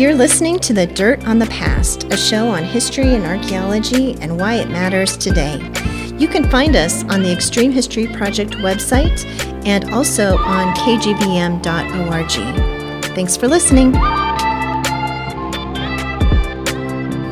You're listening to The Dirt on the Past, a show on history and archaeology and why it matters today. You can find us on the Extreme History Project website and also on kgbm.org. Thanks for listening.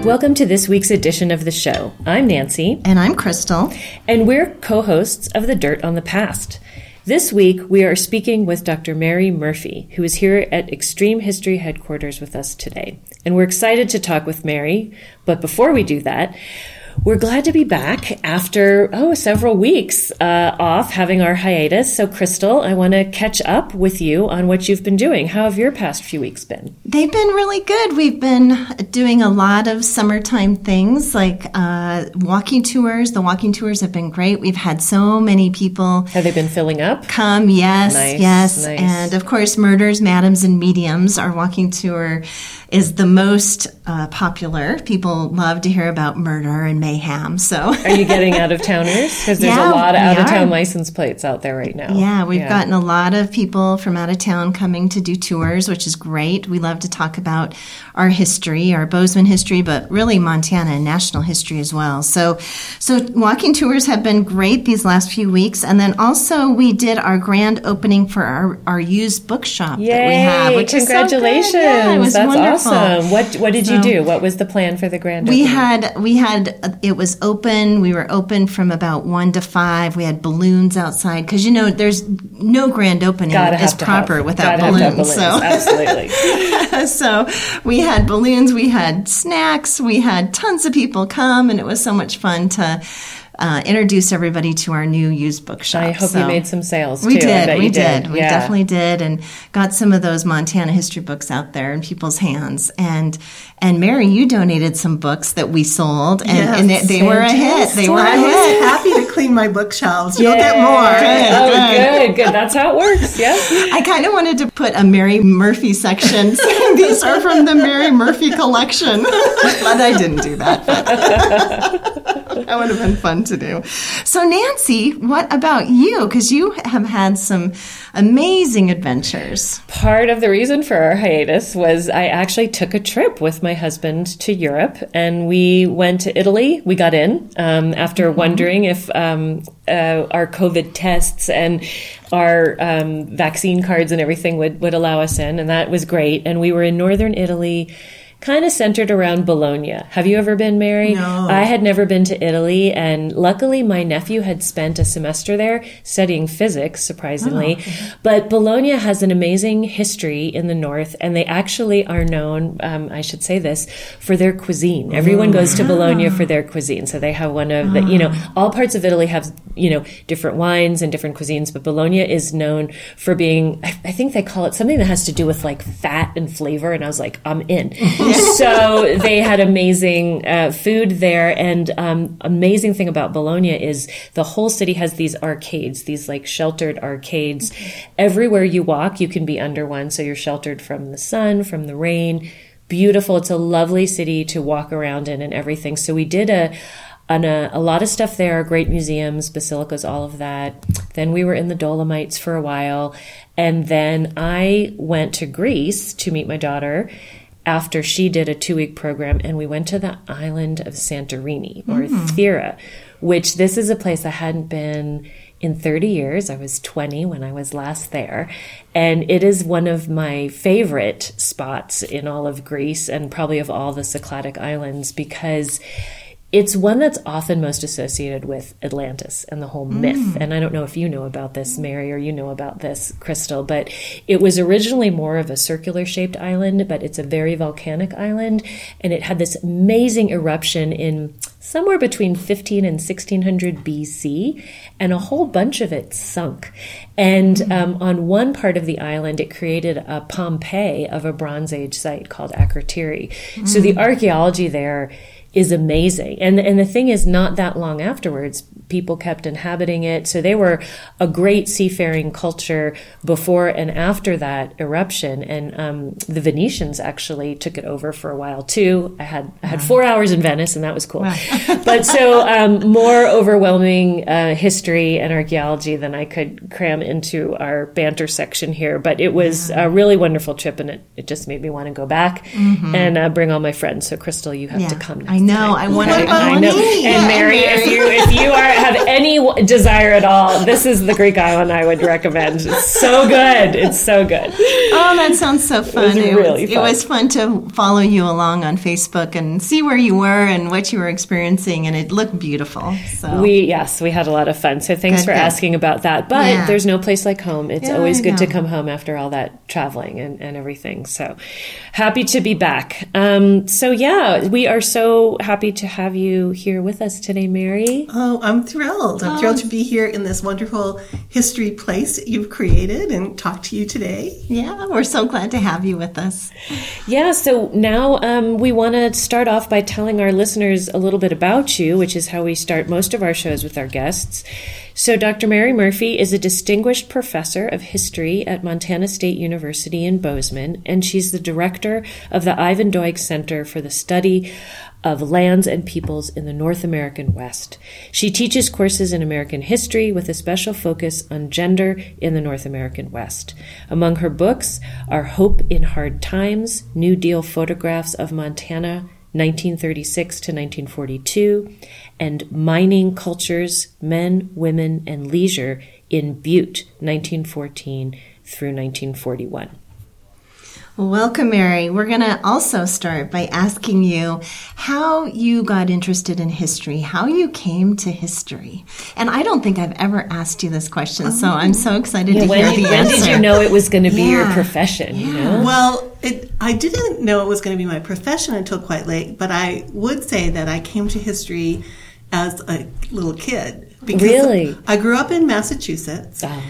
Welcome to this week's edition of the show. I'm Nancy. And I'm Crystal. And we're co hosts of The Dirt on the Past. This week, we are speaking with Dr. Mary Murphy, who is here at Extreme History headquarters with us today. And we're excited to talk with Mary. But before we do that, we're glad to be back after, oh, several weeks uh, off having our hiatus. So, Crystal, I want to catch up with you on what you've been doing. How have your past few weeks been? They've been really good. We've been doing a lot of summertime things like uh, walking tours. The walking tours have been great. We've had so many people. Have they been filling up? Come, yes, nice, yes. Nice. And of course, Murders, Madams, and Mediums, our walking tour is the most uh, popular. People love to hear about murder and mayhem. So, are you getting out of towners? Because there's yeah, a lot of out of town license plates out there right now. Yeah, we've yeah. gotten a lot of people from out of town coming to do tours, which is great. We love to talk about our history, our Bozeman history, but really Montana and national history as well. So, so walking tours have been great these last few weeks, and then also we did our grand opening for our, our used bookshop Yay, that we have. Which congratulations! Is so yeah, it was That's wonderful. awesome. What what did so you do? What was the plan for the grand? We opening? had we had it was open. We were open from about one to five. We had balloons outside because you know there's no grand opening Gotta is proper have, without balloons. balloons. So absolutely. so we had balloons. We had snacks. We had tons of people come, and it was so much fun to uh, introduce everybody to our new used bookshop. I hope so you made some sales. We too. did. We did. did. We yeah. definitely did, and got some of those Montana history books out there in people's hands. And and Mary, you donated some books that we sold, and, yes, and they, they were a hit. They were a hit. happy to clean my bookshelves. You'll get more. Good. Oh, good, good. That's how it works. Yeah. I kind of wanted to put a Mary Murphy section. These are from the Mary Murphy collection, but I didn't do that. that would have been fun to do. So, Nancy, what about you? Because you have had some amazing adventures. Part of the reason for our hiatus was I actually took a trip with my husband to Europe and we went to Italy. We got in um, after mm-hmm. wondering if um, uh, our COVID tests and our um, vaccine cards and everything would, would allow us in, and that was great. And we were in northern Italy kind of centered around Bologna. Have you ever been, Mary? No. I had never been to Italy, and luckily my nephew had spent a semester there studying physics, surprisingly. Oh, okay. But Bologna has an amazing history in the north, and they actually are known, um, I should say this, for their cuisine. Everyone goes to Bologna for their cuisine. So they have one of the, you know, ah. all parts of Italy have, you know, different wines and different cuisines, but Bologna is known for being, I, I think they call it something that has to do with like fat and flavor. And I was like, I'm in. so they had amazing uh, food there, and um, amazing thing about Bologna is the whole city has these arcades, these like sheltered arcades. Everywhere you walk, you can be under one, so you're sheltered from the sun, from the rain. Beautiful. It's a lovely city to walk around in and everything. So we did a and a, a, lot of stuff there, great museums, basilicas, all of that. Then we were in the Dolomites for a while. And then I went to Greece to meet my daughter after she did a two week program, and we went to the island of Santorini or mm. Thera, which this is a place I hadn't been in 30 years. I was 20 when I was last there. And it is one of my favorite spots in all of Greece and probably of all the Cycladic islands because it's one that's often most associated with Atlantis and the whole myth. Mm. And I don't know if you know about this, Mary, or you know about this, Crystal, but it was originally more of a circular shaped island, but it's a very volcanic island. And it had this amazing eruption in somewhere between 15 and 1600 BC, and a whole bunch of it sunk. And mm. um, on one part of the island, it created a Pompeii of a Bronze Age site called Akrotiri. Mm. So the archaeology there is amazing. And and the thing is not that long afterwards people kept inhabiting it. So they were a great seafaring culture before and after that eruption. And um, the Venetians actually took it over for a while too. I had I had four hours in Venice, and that was cool. but so um, more overwhelming uh, history and archaeology than I could cram into our banter section here. But it was a really wonderful trip, and it, it just made me want to go back mm-hmm. and uh, bring all my friends. So Crystal, you have yeah, to come. I know. Time. I want to. I know. And Mary, if you if you are have any desire at all, this is the Greek island I would recommend. It's so good. It's so good. Oh, that sounds so fun. It was it really was, fun. It was fun to follow you along on Facebook and see where you were and what you were experiencing, and it looked beautiful. So we yes, we had a lot of fun. So thanks good, for good. asking about that. But yeah. there's no place like home. It's yeah, always good to come home after all that traveling and, and everything. So happy to be back. Um, so yeah, we are so happy to have you here with us today, Mary. Oh, I'm thrilled. I'm oh. thrilled to be here in this wonderful history place that you've created and talk to you today. Yeah, we're so glad to have you with us. Yeah, so now um, we want to start off by telling our listeners a little bit about you, which is how we start most of our shows with our guests. So, Dr. Mary Murphy is a distinguished professor of history at Montana State University in Bozeman, and she's the director of the Ivan Doig Center for the Study of lands and peoples in the North American West. She teaches courses in American history with a special focus on gender in the North American West. Among her books are Hope in Hard Times, New Deal Photographs of Montana, 1936 to 1942, and Mining Cultures, Men, Women, and Leisure in Butte, 1914 through 1941. Welcome, Mary. We're going to also start by asking you how you got interested in history, how you came to history. And I don't think I've ever asked you this question, so oh. I'm so excited yeah, to when, hear the when answer. When did you know it was going to be yeah. your profession? Yeah. You know? Well, it, I didn't know it was going to be my profession until quite late, but I would say that I came to history as a little kid. Because really? I grew up in Massachusetts. Oh.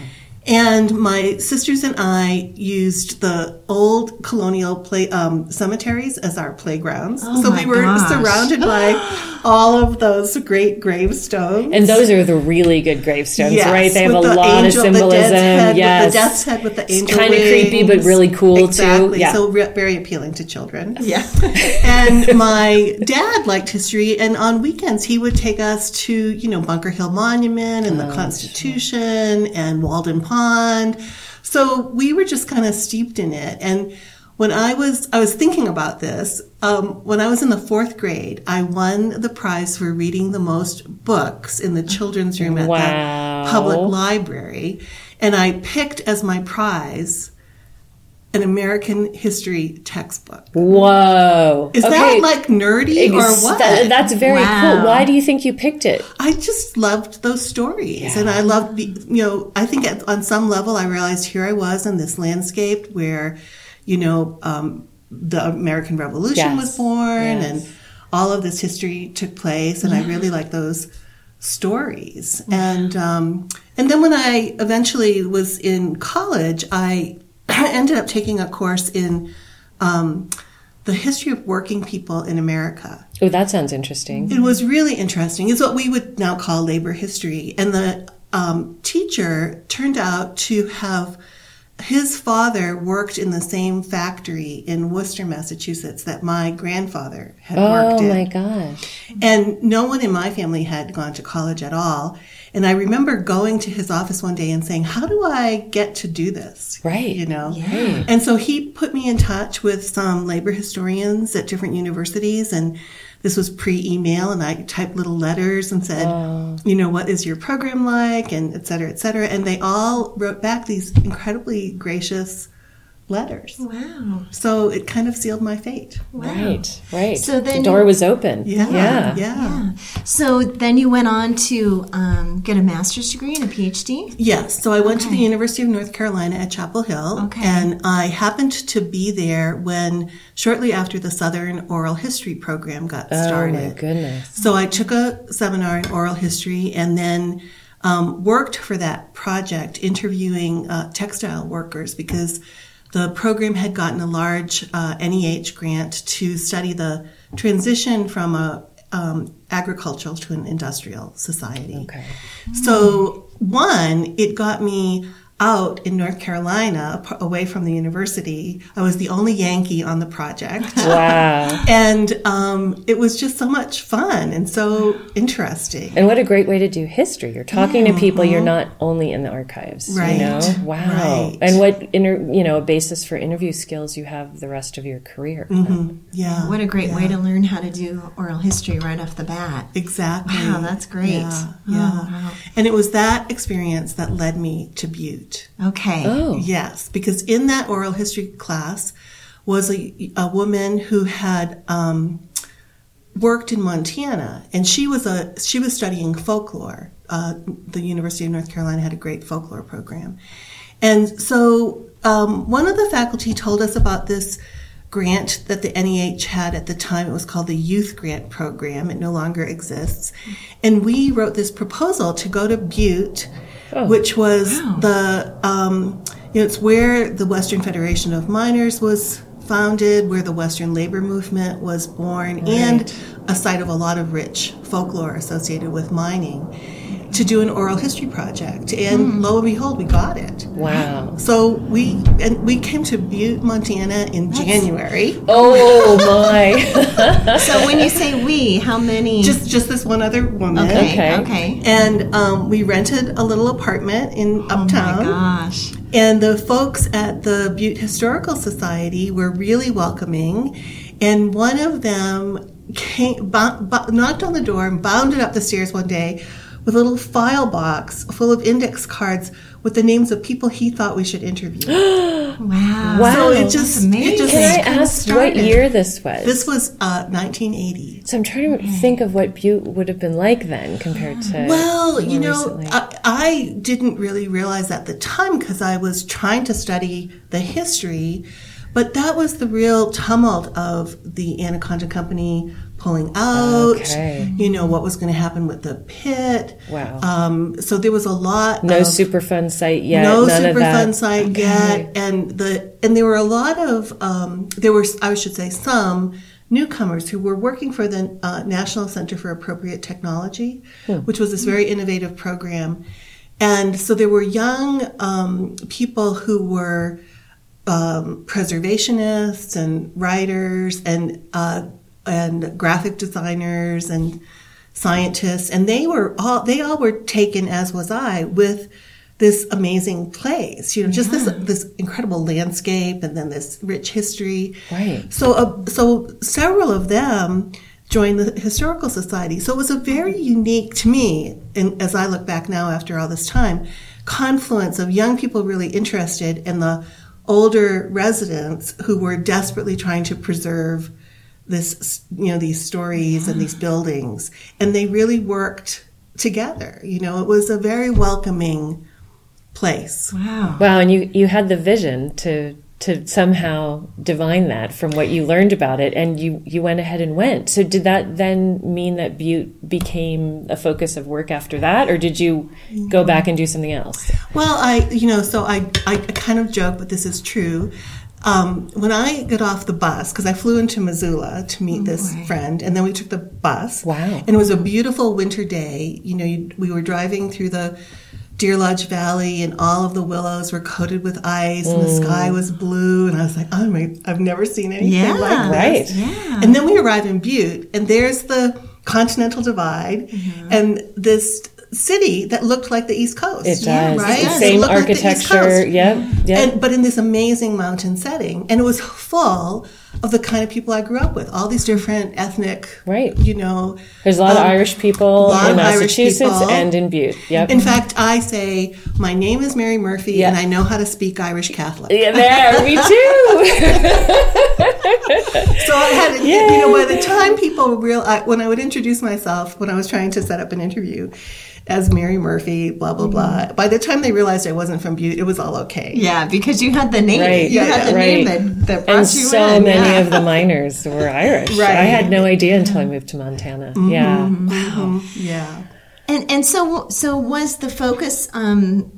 And my sisters and I used the old colonial play um, cemeteries as our playgrounds. Oh so we were gosh. surrounded by all of those great gravestones. And those are the really good gravestones, yes, right? They have a the lot angel, of symbolism. The yes. With the death's head with the angel kind of creepy, but really cool exactly. too. Yeah. So re- very appealing to children. Yeah. and my dad liked history, and on weekends he would take us to, you know, Bunker Hill Monument and Oh, the Constitution and Walden Pond. So we were just kind of steeped in it. And when I was, I was thinking about this. Um, when I was in the fourth grade, I won the prize for reading the most books in the children's room at Wow. the public library, and I picked as my prize an American history textbook. Whoa. Is Okay. that like nerdy or what? that- that's very Wow. cool. Why do you think you picked it? I just loved those stories, and I loved, be, you know, I think at, on some level I realized here I was in this landscape where, you know, um, the American Revolution Yes. was born, Yes. and all of this history took place, and I really like those stories. And um, and then when I eventually was in college, I ended up taking a course in um, the history of working people in America. Oh, that sounds interesting. It was really interesting. It's what we would now call labor history. And the um, teacher turned out to have his father worked in the same factory in Worcester, Massachusetts that my grandfather had worked in. Oh my gosh. And no one in my family had gone to college at all. And I remember going to his office one day and saying, How do I get to do this? Right. You know? Yeah. And so he put me in touch with some labor historians at different universities. And this was pre email. And I typed little letters and said, You know, what is your program like? And et cetera, et cetera. And they all wrote back these incredibly gracious letters. Wow. So it kind of sealed my fate. Wow. Right, right. So then the door was open. Yeah. Yeah. Yeah. Yeah. So then you went on to um, get a master's degree and a PhD? Yes. So I went to the University of North Carolina at Chapel Hill. Okay. And I happened to be there when, shortly after the Southern Oral History program got Oh started. Oh, my goodness. So I took a seminar in oral history and then um, worked for that project interviewing uh, textile workers because the program had gotten a large uh, NEH grant to study the transition from a um, agricultural to an industrial society. Okay. So, one, it got me out in North Carolina, away from the university. I was the only Yankee on the project. Wow. and um, it was just so much fun and so interesting. And what a great way to do history. You're talking to people. You're not only in the archives. Right. You know? Wow. Right. And what inter, you know, a basis for interview skills you have the rest of your career. Yeah. What a great way to learn how to do oral history right off the bat. Exactly. Wow, that's great. Yeah, Oh, wow. And it was that experience that led me to Butte. Okay. Oh. Yes, because in that oral history class was a, a woman who had um, worked in Montana, and she was a she was studying folklore. Uh, the University of North Carolina had a great folklore program, and so um, one of the faculty told us about this grant that the NEH had at the time. It was called the Youth Grant Program. It no longer exists, and we wrote this proposal to go to Butte, which was the um, you know it's where the Western Federation of Miners was founded, where the Western labor movement was born, and a site of a lot of rich folklore associated with mining, to do an oral history project. And lo and behold, we got it. Wow. So we and we came to Butte, Montana in January. Oh my. So when you say we, how many? Just just this one other woman. okay. Okay. Okay. And um, we rented a little apartment in Uptown. Oh my gosh. And the folks at the Butte Historical Society were really welcoming. And one of them came, bo- bo- knocked on the door and bounded up the stairs one day with a little file box full of index cards with the names of people he thought we should interview. Wow. Wow. So it just, amazing. it just Can I kind of ask what year this was? This was uh, 1980. so I'm trying to think of what Butte would have been like then compared to Well, you know, recently. I, I didn't really realize at the time because I was trying to study the history, but that was the real tumult of the Anaconda Company pulling out. Okay. You know what was going to happen with the pit. Wow. Um, so there was a lot. no of, Superfund site yet. no that. Superfund site yet, and the and there were a lot of um, there were I should say some newcomers who were working for the uh, National Center for Appropriate Technology, which was this very innovative program, and so there were young um, people who were um, preservationists and writers and uh, and graphic designers and scientists, and they were all they all were taken, as was I, with this amazing place. You know, just this this incredible landscape, and then this rich history. Right. So, uh, so several of them joined the historical society. So it was a very unique to me, and as I look back now after all this time, confluence of young people really interested and the older residents who were desperately trying to preserve this, you know, these stories and these buildings, and they really worked together. You know, it was a very welcoming place. Wow. Wow, and you you had the vision to to somehow divine that from what you learned about it, and you you went ahead and went. So did that then mean that Butte became a focus of work after that, or did you go mm-hmm. back and do something else? Well, I, you know, so I, I kind of joke, but this is true. Um, when I got off the bus, because I flew into Missoula to meet this friend, and then we took the bus. Wow. And it was a beautiful winter day. You know, you, we were driving through the Deer Lodge Valley, and all of the willows were coated with ice, and the sky was blue. And I was like, oh my, I've never seen anything Yeah. like this. Right. Yeah. And then we arrive in Butte, and there's the Continental Divide, Mm-hmm. and this city that looked like the East Coast. It does. right? It same looked like the East architecture. Yep. Yep. And, but in this amazing mountain setting, and it was full of the kind of people I grew up with, all these different ethnic, Right. You know, There's a lot of um, Irish people lot in of Massachusetts people. and in Butte. Yep. In fact, I say my name is Mary Murphy, Yeah. and I know how to speak Irish Catholic. yeah, there, me too. So I had, you know, by the time people real, I, when I would introduce myself, when I was trying to set up an interview as Mary Murphy, blah blah blah. By the time they realized I wasn't from Butte, it was all okay. Yeah, because you had the name. Right, You had the right. name that, that brought and you so in. many yeah. of the miners were Irish. Right. I had no idea until I moved to Montana. Yeah. Mhm, Yeah. And and so so was the focus um,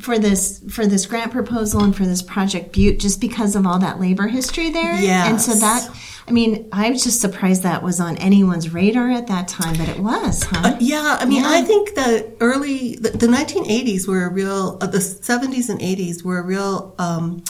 for this for this grant proposal and for this project Butte just because of all that labor history there. Yes. And so that I mean, I was just surprised that was on anyone's radar at that time, but it was, huh? Uh, yeah, I mean, Yeah. I think the early, the, the 1980s were a real, uh, the 70s and 80s were a real um,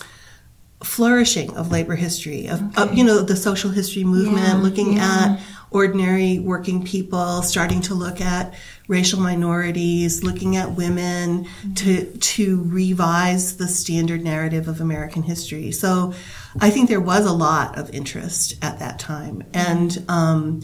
flourishing of labor history, of, of, you know, the social history movement, Yeah, looking yeah. at ordinary working people, starting to look at racial minorities, looking at women to to revise the standard narrative of American history. So, I think there was a lot of interest at that time, and. Um,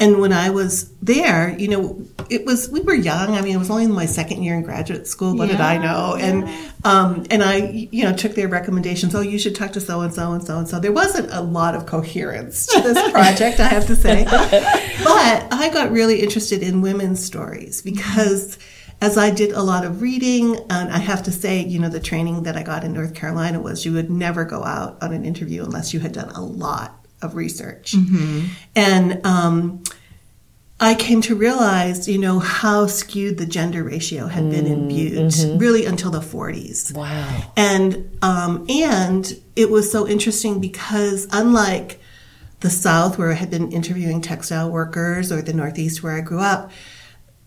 and when I was there, you know, it was we were young. I mean, it was only my second year in graduate school. What did I know? And um, and I, you know, took their recommendations. Oh, you should talk to so and so and so and so. There wasn't a lot of coherence to this project, I have to say. But I got really interested in women's stories because as I did a lot of reading, and I have to say, you know, the training that I got in North Carolina was you would never go out on an interview unless you had done a lot of research. And um, I came to realize, you know, how skewed the gender ratio had been in Butte, really until the 40s. Wow. And um, and it was so interesting because unlike the South, where I had been interviewing textile workers, or the Northeast, where I grew up,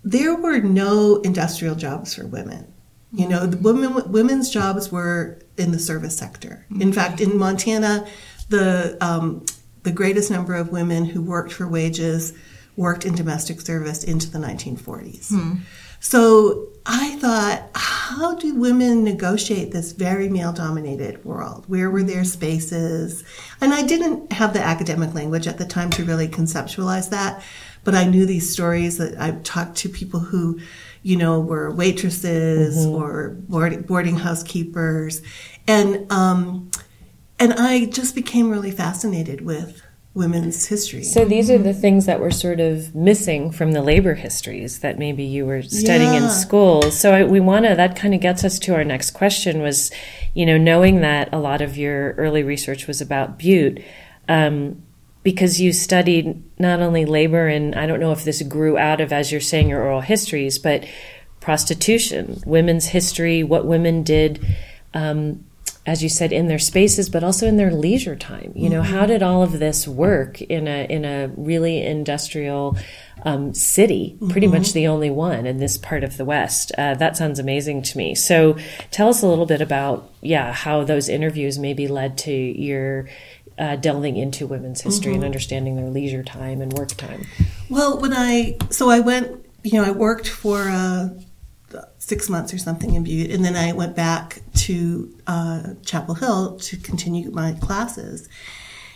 there were no industrial jobs for women. You know, the women women's jobs were in the service sector. In fact, in Montana, the um, the greatest number of women who worked for wages worked in domestic service into the 1940s. So I thought, how do women negotiate this very male dominated world? Where were their spaces? And I didn't have the academic language at the time to really conceptualize that, but I knew these stories that I talked to people who, you know, were waitresses or boarding, boarding housekeepers. And, um, and I just became really fascinated with women's history. So these are the things that were sort of missing from the labor histories that maybe you were studying in school. So I, we want to, that kind of gets us to our next question was, you know, knowing that a lot of your early research was about Butte, um, because you studied not only labor and I don't know if this grew out of, as you're saying, your oral histories, but prostitution, women's history, what women did, um, as you said, in their spaces, but also in their leisure time. You know, how did all of this work in a in a really industrial um, city? Pretty much the only one in this part of the West. Uh, that sounds amazing to me. So, tell us a little bit about yeah how those interviews maybe led to your. Uh, delving into women's history and understanding their leisure time and work time. Well, when I so I went, you know, I worked for uh, six months or something in Butte, and then I went back to uh, Chapel Hill to continue my classes.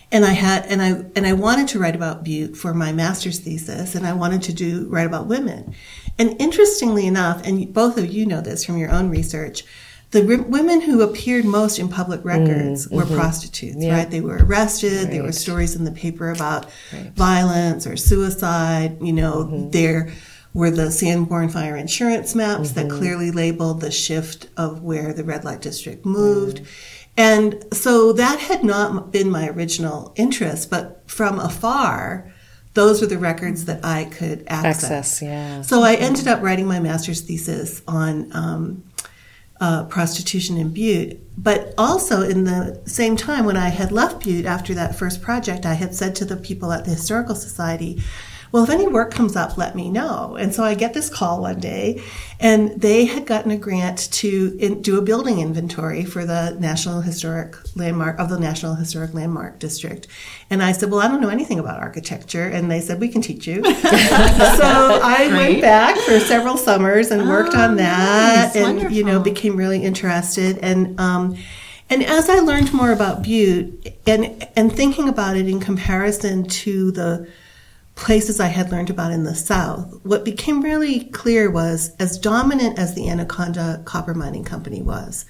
And I had and I and I wanted to write about Butte for my master's thesis, and I wanted to do write about women. And interestingly enough, and both of you know this from your own research. The women who appeared most in public mm, records were mm-hmm. prostitutes, Yeah. right? They were arrested. There were stories in the paper about violence or suicide. You know, mm-hmm. there were the Sanborn Fire insurance maps that clearly labeled the shift of where the red light district moved. And so that had not been my original interest, but from afar, those were the records that I could access. Access, yeah. So I ended up writing my master's thesis on um, uh, prostitution in Butte. But also, in the same time, when I had left Butte after that first project, I had said to the people at the Historical Society, well, if any work comes up, let me know. And so I get this call one day, and they had gotten a grant to in, do a building inventory for the National Historic Landmark of the National Historic Landmark District. And I said, well, I don't know anything about architecture. And they said, we can teach you. so I went back for several summers and worked on that, nice. and you know, became really interested. And um, and as I learned more about Butte, and and thinking about it in comparison to the places I had learned about in the South, what became really clear was as dominant as the Anaconda Copper Mining Company was,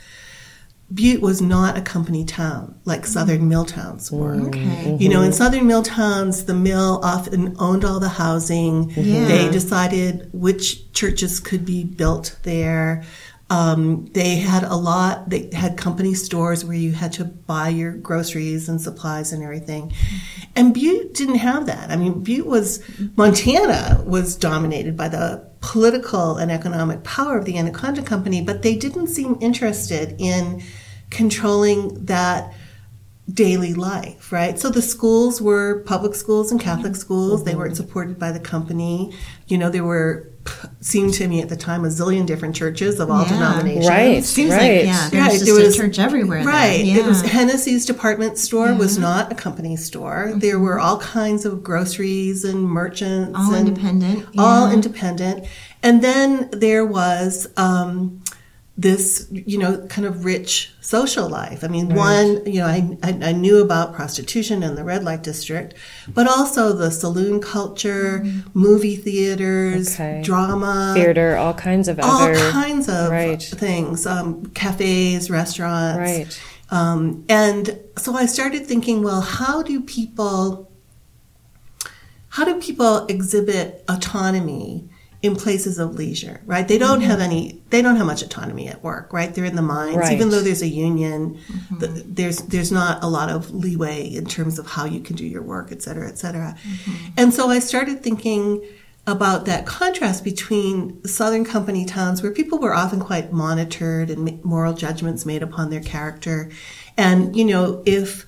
Butte was not a company town like mm-hmm. southern mill towns were. Okay. Mm-hmm. You know, in southern mill towns, the mill often owned all the housing. Yeah. They decided which churches could be built there. Um, they had a lot. They had company stores where you had to buy your groceries and supplies and everything. And Butte didn't have that. I mean, Butte was Montana was dominated by the political and economic power of the Anaconda Company, but they didn't seem interested in controlling that daily life, right? So the schools were public schools and Catholic mm-hmm. schools. They weren't mm-hmm. supported by the company. You know, there were seemed to me at the time a zillion different churches of all Yeah. denominations. Right. Seems right. like yeah, there's Right, just there a was- church everywhere. Right. Yeah. It was Hennessy's department store was mm-hmm. not a company store. There were all kinds of groceries and merchants. All and independent, All yeah. independent. And then there was um, this, you know, kind of rich social life. I mean, one, you know, I, I, I knew about prostitution in the red light district, but also the saloon culture, movie theaters, Okay. drama Theater, all kinds of all other. kinds of Right. things um, cafes restaurants Right. um, and so i started thinking well how do people how do people exhibit autonomy in places of leisure right? They don't have mm-hmm. any they don't have much autonomy at work right? They're in the mines Right. even though there's a union mm-hmm. th- there's there's not a lot of leeway in terms of how you can do your work et cetera et cetera. Mm-hmm. And so i started thinking about that contrast between Southern Company towns where people were often quite monitored and moral judgments made upon their character. And, you know, if,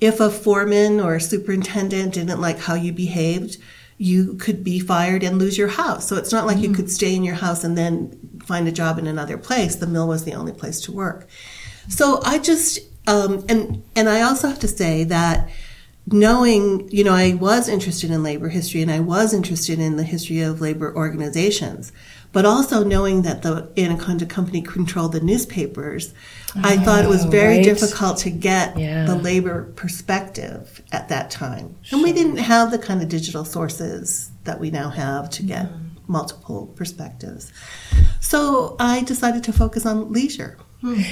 if a foreman or a superintendent didn't like how you behaved, you could be fired and lose your house. So it's not like you could stay in your house and then find a job in another place. The mill was the only place to work. So I just, um, and, and I also have to say that knowing, you know, I was interested in labor history and I was interested in the history of labor organizations, but also knowing that the Anaconda Company controlled the newspapers, I thought it was oh, very right. difficult to get Yeah. the labor perspective at that time. And we didn't have the kind of digital sources that we now have to get mm-hmm. multiple perspectives. So I decided to focus on leisure.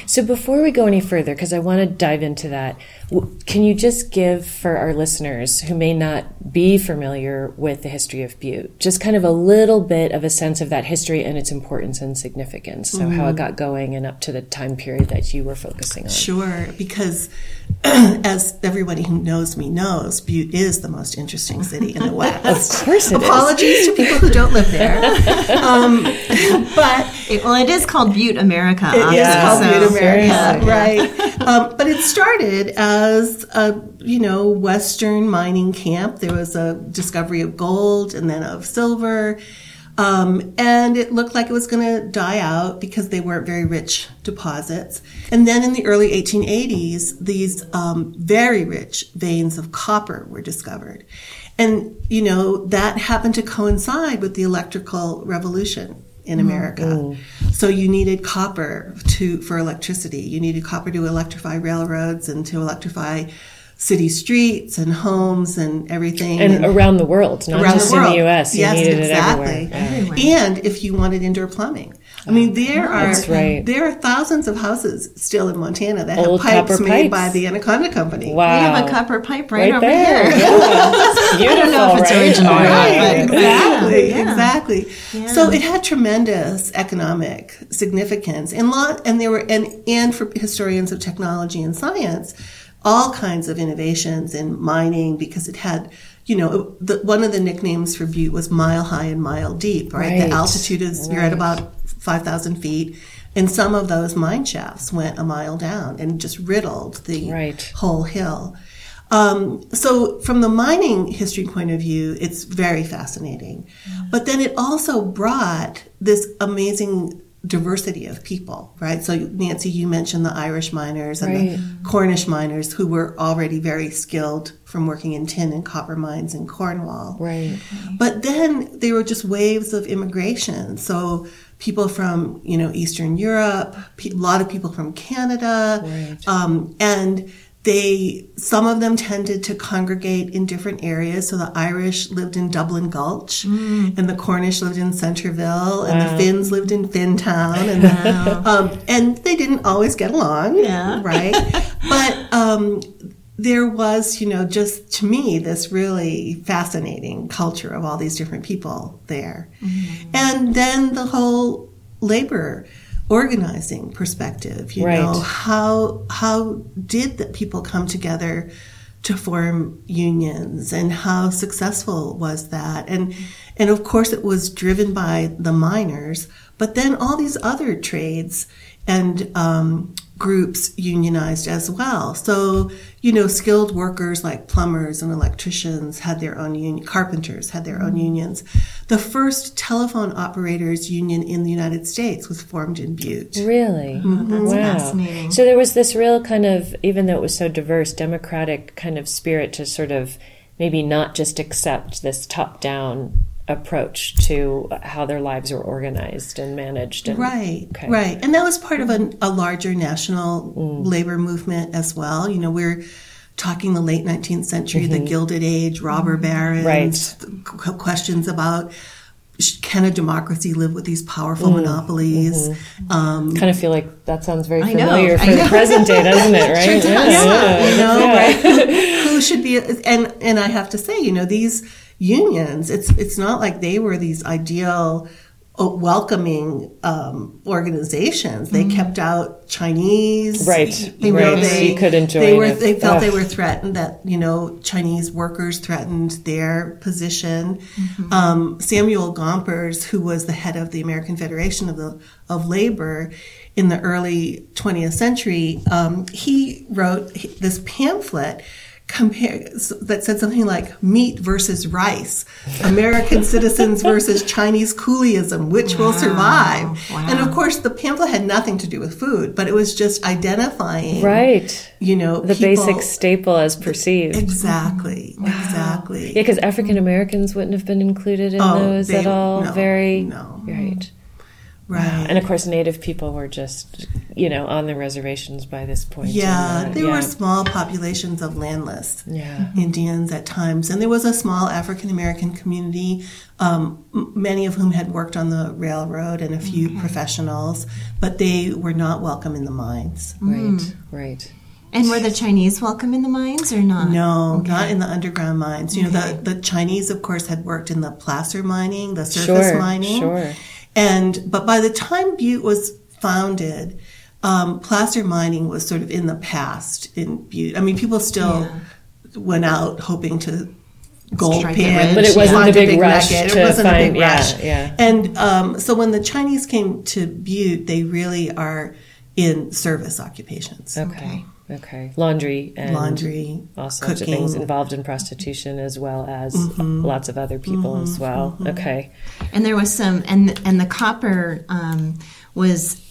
So before we go any further, because I want to dive into that, w- can you just give for our listeners who may not be familiar with the history of Butte, just kind of a little bit of a sense of that history and its importance and significance? So how it got going and up to the time period that you were focusing on. Sure, because as everybody who knows me knows, Butte is the most interesting city in the West. Of course it is. Apologies to people who don't live there. Um, but It- well, it is called Butte, America. It is obviously, called so- Butte America, right? um, but it started as a you know Western mining camp. There was a discovery of gold and then of silver, um, and it looked like it was going to die out because they weren't very rich deposits. And then in the early 1880s, these um, very rich veins of copper were discovered. And, you know, that happened to coincide with the electrical revolution in mm-hmm. America. So you needed copper to for electricity. You needed copper to electrify railroads and to electrify city streets and homes and everything. And around the world, not around just the world. in the U.S. You yes, needed exactly. it everywhere. And if you wanted indoor plumbing. I mean, there are right. there are thousands of houses still in Montana that Old have pipes made pipes. by the Anaconda Company. Wow. We have a copper pipe right, right over there. here. Yeah. Beautiful, I don't know if it's right? original or not, Right, exactly, Yeah. exactly. Yeah. So it had tremendous economic significance, and lot, and there were, and and for historians of technology and science, all kinds of innovations in mining because it had, you know, the, one of the nicknames for Butte was mile high and mile deep. Right, Right, the altitude is you're at about five thousand feet. And some of those mine shafts went a mile down and just riddled the Right. whole hill. Um, so, from the mining history point of view, it's very fascinating. But then it also brought this amazing diversity of people, right? So, Nancy, you mentioned the Irish miners and Right. the Cornish miners who were already very skilled from working in tin and copper mines in Cornwall. Right. But then there were just waves of immigration. So people from you know Eastern Europe, a lot of people from Canada, Right. um, and they some of them tended to congregate in different areas. So the Irish lived in Dublin Gulch, and the Cornish lived in Centerville, and the Finns lived in Finntown, and um, and they didn't always get along, Yeah. right? but um, there was, you know, just to me, this really fascinating culture of all these different people there. And then the whole labor organizing perspective. You Right. know, how how did the people come together to form unions, and how successful was that? And and of course, it was driven by the miners, but then all these other trades and um, groups unionized as well. So, you know, skilled workers like plumbers and electricians had their own union, carpenters had their own mm-hmm. unions. The first telephone operators union in the United States was formed in Butte. Really? Mm-hmm. Mm-hmm. That's wow. fascinating. So there was this real kind of, even though it was so diverse, democratic kind of spirit to sort of maybe not just accept this top down approach to how their lives were organized and managed. And, Right, Okay. right. And that was part of a, a larger national mm. labor movement as well. You know, we're talking the late 19th century, the mm-hmm. Gilded Age, robber mm-hmm. barons, Right. questions about can a democracy live with these powerful mm. monopolies? Mm-hmm. Um, Kind of feel like that sounds very familiar for the present day, doesn't it? Right? Sure does. yeah, you know, Yeah. right? Who, who should be? And and I have to say, you know, these unions. It's it's not like they were these ideal. uh, Welcoming um, organizations, they kept out Chinese, Mm-hmm. Right, You know, right. they couldn't They were. They felt Ugh. they were threatened. That you know, Chinese workers threatened their position. Mm-hmm. Um, Samuel Gompers, who was the head of the American Federation of the of Labor in the early 20th century, um, he wrote this pamphlet compare that said something like meat versus rice, American citizens versus Chinese coolieism, which will survive. Wow. And of course, the pamphlet had nothing to do with food, but it was just identifying, Right. You know, The people- basic staple as perceived. Exactly, exactly. Yeah, because African Americans wouldn't have been included in Oh, those they- at all. no, Very no. right. Right. And of course, Native people were just you know on the reservations by this point. yeah, and, uh, there yeah. were small populations of landless Yeah. Indians at times, and there was a small African American community, um, m- many of whom had worked on the railroad and a few professionals, but they were not welcome in the mines. Right. Right. And were the Chinese welcome in the mines or not? No, not in the underground mines. You know, the, the Chinese, of course, had worked in the placer mining, the surface Sure. mining. Sure. And but by the time Butte was founded, um, placer mining was sort of in the past in Butte. I mean, people still went out hoping to gold Strike pan. But it wasn't find the a big rush nugget. to it wasn't find- a big yeah, rush. yeah. And um, so when the Chinese came to Butte, they really are in service occupations. Okay. Okay. Laundry and Laundry, all sorts of things. Mm-hmm. involved in prostitution as well as lots of other people as well. Okay. And there was some, and and the copper um, was.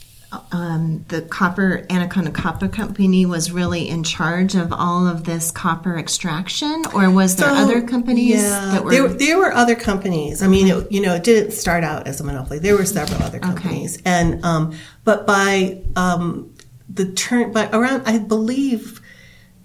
Um, the copper Anaconda Copper Company was really in charge of all of this copper extraction, or was there So, other companies yeah, that were? there, there were other companies. I mean, it, you know, it didn't start out as a monopoly. There were several other companies, and um, but by um, the turn, by around, I believe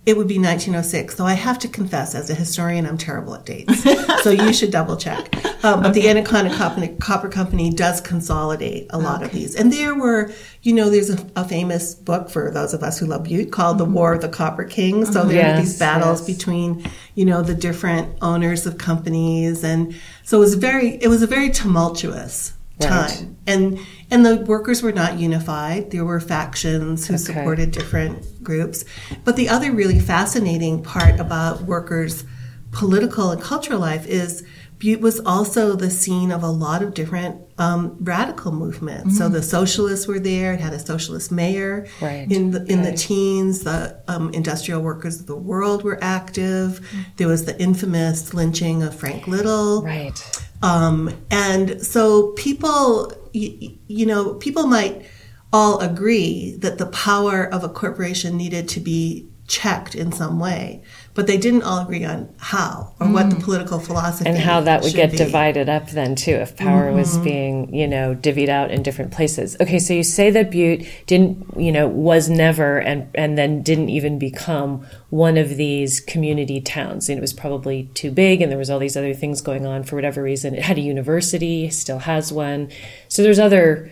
it would be 1906. Though I have to confess, as a historian, I'm terrible at dates, so you should double check. Um, but the Anaconda Copper, Copper Company does consolidate a lot of these, and there were, you know, there's a, a famous book for those of us who love Butte called "The War of the Copper Kings." So there were these battles yes. between you know the different owners of companies and so it was very it was a very tumultuous Right. time and and the workers were not unified there were factions who Okay. supported different groups but the other really fascinating part about workers political and cultural life is Butte was also the scene of a lot of different um, radical movements. So the socialists were there. It had a socialist mayor. Right. In the in the teens, the um, industrial workers of the world were active. There was the infamous lynching of Frank Little. Right. Um, and so people, you, you know, people might all agree that the power of a corporation needed to be checked in some way, but they didn't all agree on how or what the political philosophy and how that would get be. divided up then too if power was Mm-hmm. being you know divvied out in different places. Okay so you say that butte didn't you know was never and and then didn't even become one of these community towns. And it was probably too big and there was all these other things going on for whatever reason. It had a university still has one. So there's other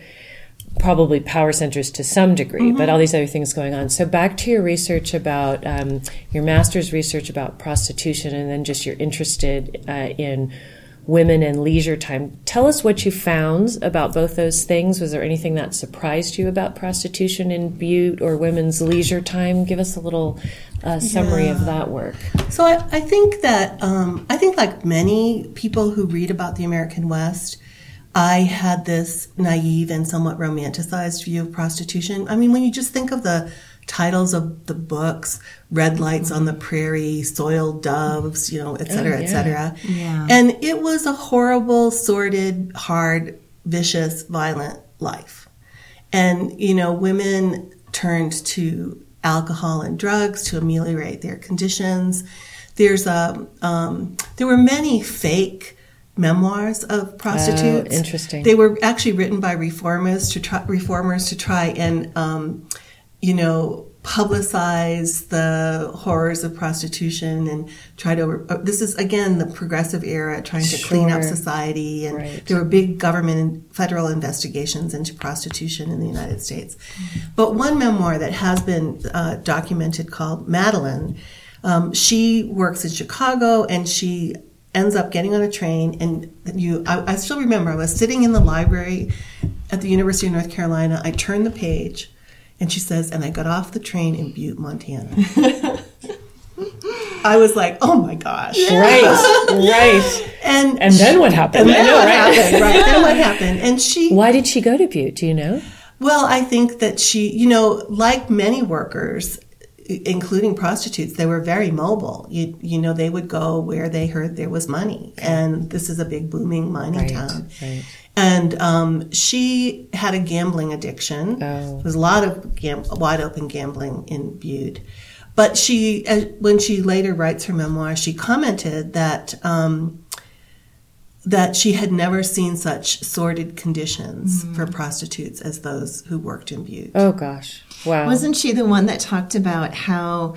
probably power centers to some degree, but all these other things going on. So back to your research about um, your master's research about prostitution, and then just you're interested uh, in women and leisure time. Tell us what you found about both those things. Was there anything that surprised you about prostitution in Butte or women's leisure time? Give us a little uh, summary yeah. of that work. So I, I think that um, I think like many people who read about the American West, I had this naive and somewhat romanticized view of prostitution. I mean, when you just think of the titles of the books, Red Lights mm-hmm. on the Prairie, Soiled Doves, you know, et cetera, oh, yeah. et cetera. Yeah. And it was a horrible, sordid, hard, vicious, violent life. And, you know, women turned to alcohol and drugs to ameliorate their conditions. There's a, um, there were many fake memoirs of prostitutes. Oh, interesting. They were actually written by reformers to try, reformers to try and, um, you know, publicize the horrors of prostitution and try to uh, this is again the progressive era trying to sure. clean up society and right. there were big government and federal investigations into prostitution in the united states mm-hmm. but one memoir that has been uh, documented called madeline um, she works in chicago and she ends up getting on a train and you I, I still remember i was sitting in the library at the university of north carolina i turned the page and she says, and I got off the train in Butte, Montana. I was like, oh my gosh. Yeah. Right, right. And and then what happened? And then know, what right? happened? Right. Then what happened? And she. Why did she go to Butte? Do you know? Well, I think that she, you know, like many workers, including prostitutes, they were very mobile. You, you know, they would go where they heard there was money, and this is a big booming mining right, town. Right. And um, she had a gambling addiction. Oh. There was a lot of gam- wide open gambling in Butte. But she, when she later writes her memoir, she commented that um, that she had never seen such sordid conditions mm. for prostitutes as those who worked in Butte. Oh gosh, wow! Wasn't she the one that talked about how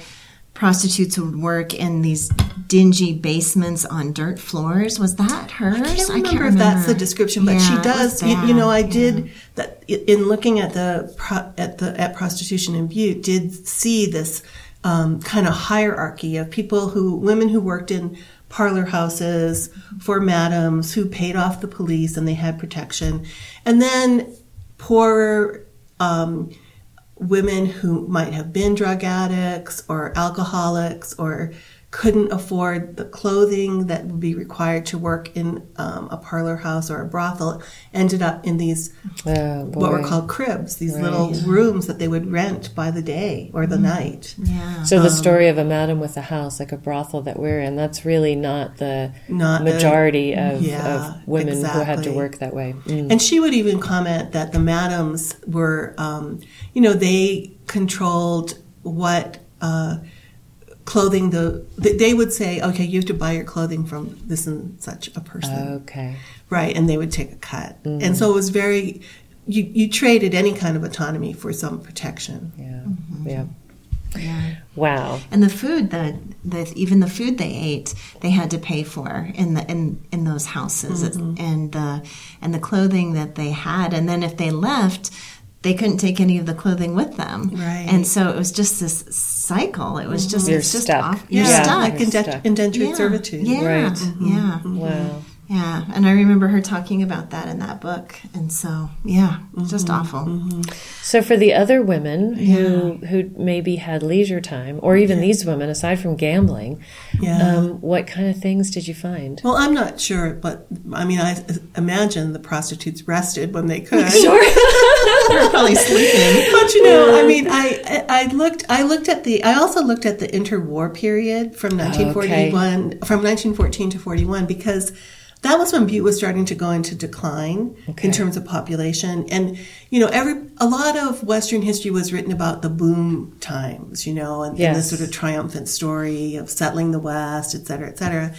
prostitutes would work in these dingy basements on dirt floors. Was that hers? I can't remember, I can't remember. if that's the description, but yeah, she does. You, you, know, I did yeah. that in looking at the at the at prostitution in Butte. Did see this um, kind of hierarchy of people who women who worked in parlor houses for madams who paid off the police and they had protection, and then poorer. Um, women who might have been drug addicts or alcoholics or couldn't afford the clothing that would be required to work in um, a parlor house or a brothel ended up in these oh, what were called cribs these right. little rooms that they would rent by the day or the mm. night yeah so the um, story of a madam with a house like a brothel that we're in that's really not the not majority the, of, yeah, of, women exactly. who had to work that way mm. and she would even comment that the madams were um, you know they controlled what uh, clothing the they would say okay you have to buy your clothing from this and such a person okay right and they would take a cut mm. and so it was very you you traded any kind of autonomy for some protection yeah mm-hmm. yeah yeah. Wow. And the food that the even the food they ate, they had to pay for in the in in those houses, mm-hmm. and the and the clothing that they had, and then if they left, they couldn't take any of the clothing with them. Right. And so it was just this cycle. It was just you're it's just stuck. Off, you're yeah, stuck. Like indent- indentured yeah. servitude. Yeah. Right. Mm-hmm. Yeah. Wow. Yeah, and I remember her talking about that in that book, and so yeah, mm-hmm. just awful. Mm-hmm. So for the other women who who maybe had leisure time, or even yeah. these women, aside from gambling, yeah. Um, what kind of things did you find? Well, I'm not sure, but I mean, I imagine the prostitutes rested when they could. sure, they were probably sleeping. But you know, I mean, I I looked I looked at the I also looked at the interwar period from 1941 okay. from 1914 to 41 because that was when Butte was starting to go into decline okay. in terms of population. And, you know, every, a lot of Western history was written about the boom times, you know, and, yes. and the sort of triumphant story of settling the West, et cetera, et cetera.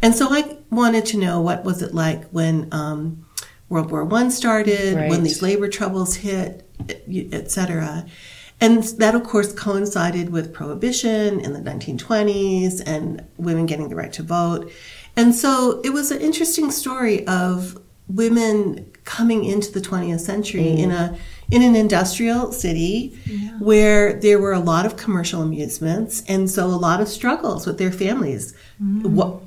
And so I wanted to know what was it like when, um, World War One started, right. when these labor troubles hit, et cetera. And that, of course, coincided with prohibition in the 1920s and women getting the right to vote. And so it was an interesting story of women coming into the 20th century mm. in a in an industrial city where there were a lot of commercial amusements and so a lot of struggles with their families. Mm. What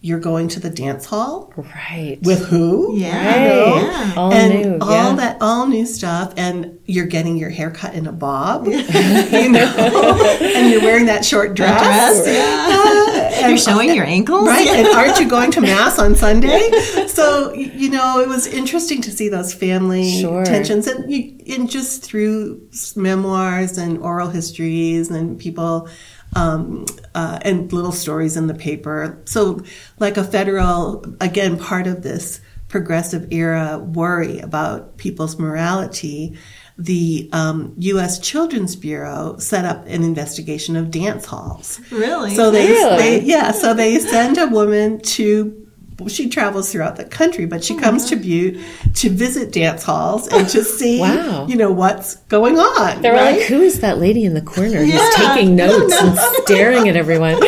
you're going to the dance hall Right. with who? Yeah. You know? Yeah. All and new. all yeah. that all new stuff and you're getting your hair cut in a bob you know and you're wearing that short dress, Yeah, uh, You're showing your ankles. right and aren't you going to mass on sunday so you know it was interesting to see those family Sure. tensions and, you, and just through memoirs and oral histories and people um, uh, and little stories in the paper so like a federal again part of this progressive era worry about people's morality the um, U.S. Children's Bureau set up an investigation of dance halls. Really? So they, Really? they yeah, so they send a woman to she travels throughout the country, but she oh comes to Butte to visit dance halls and to see Wow. you know what's going on. They're right? like, "Who is that lady in the corner who's Yeah. taking notes and staring at everyone?"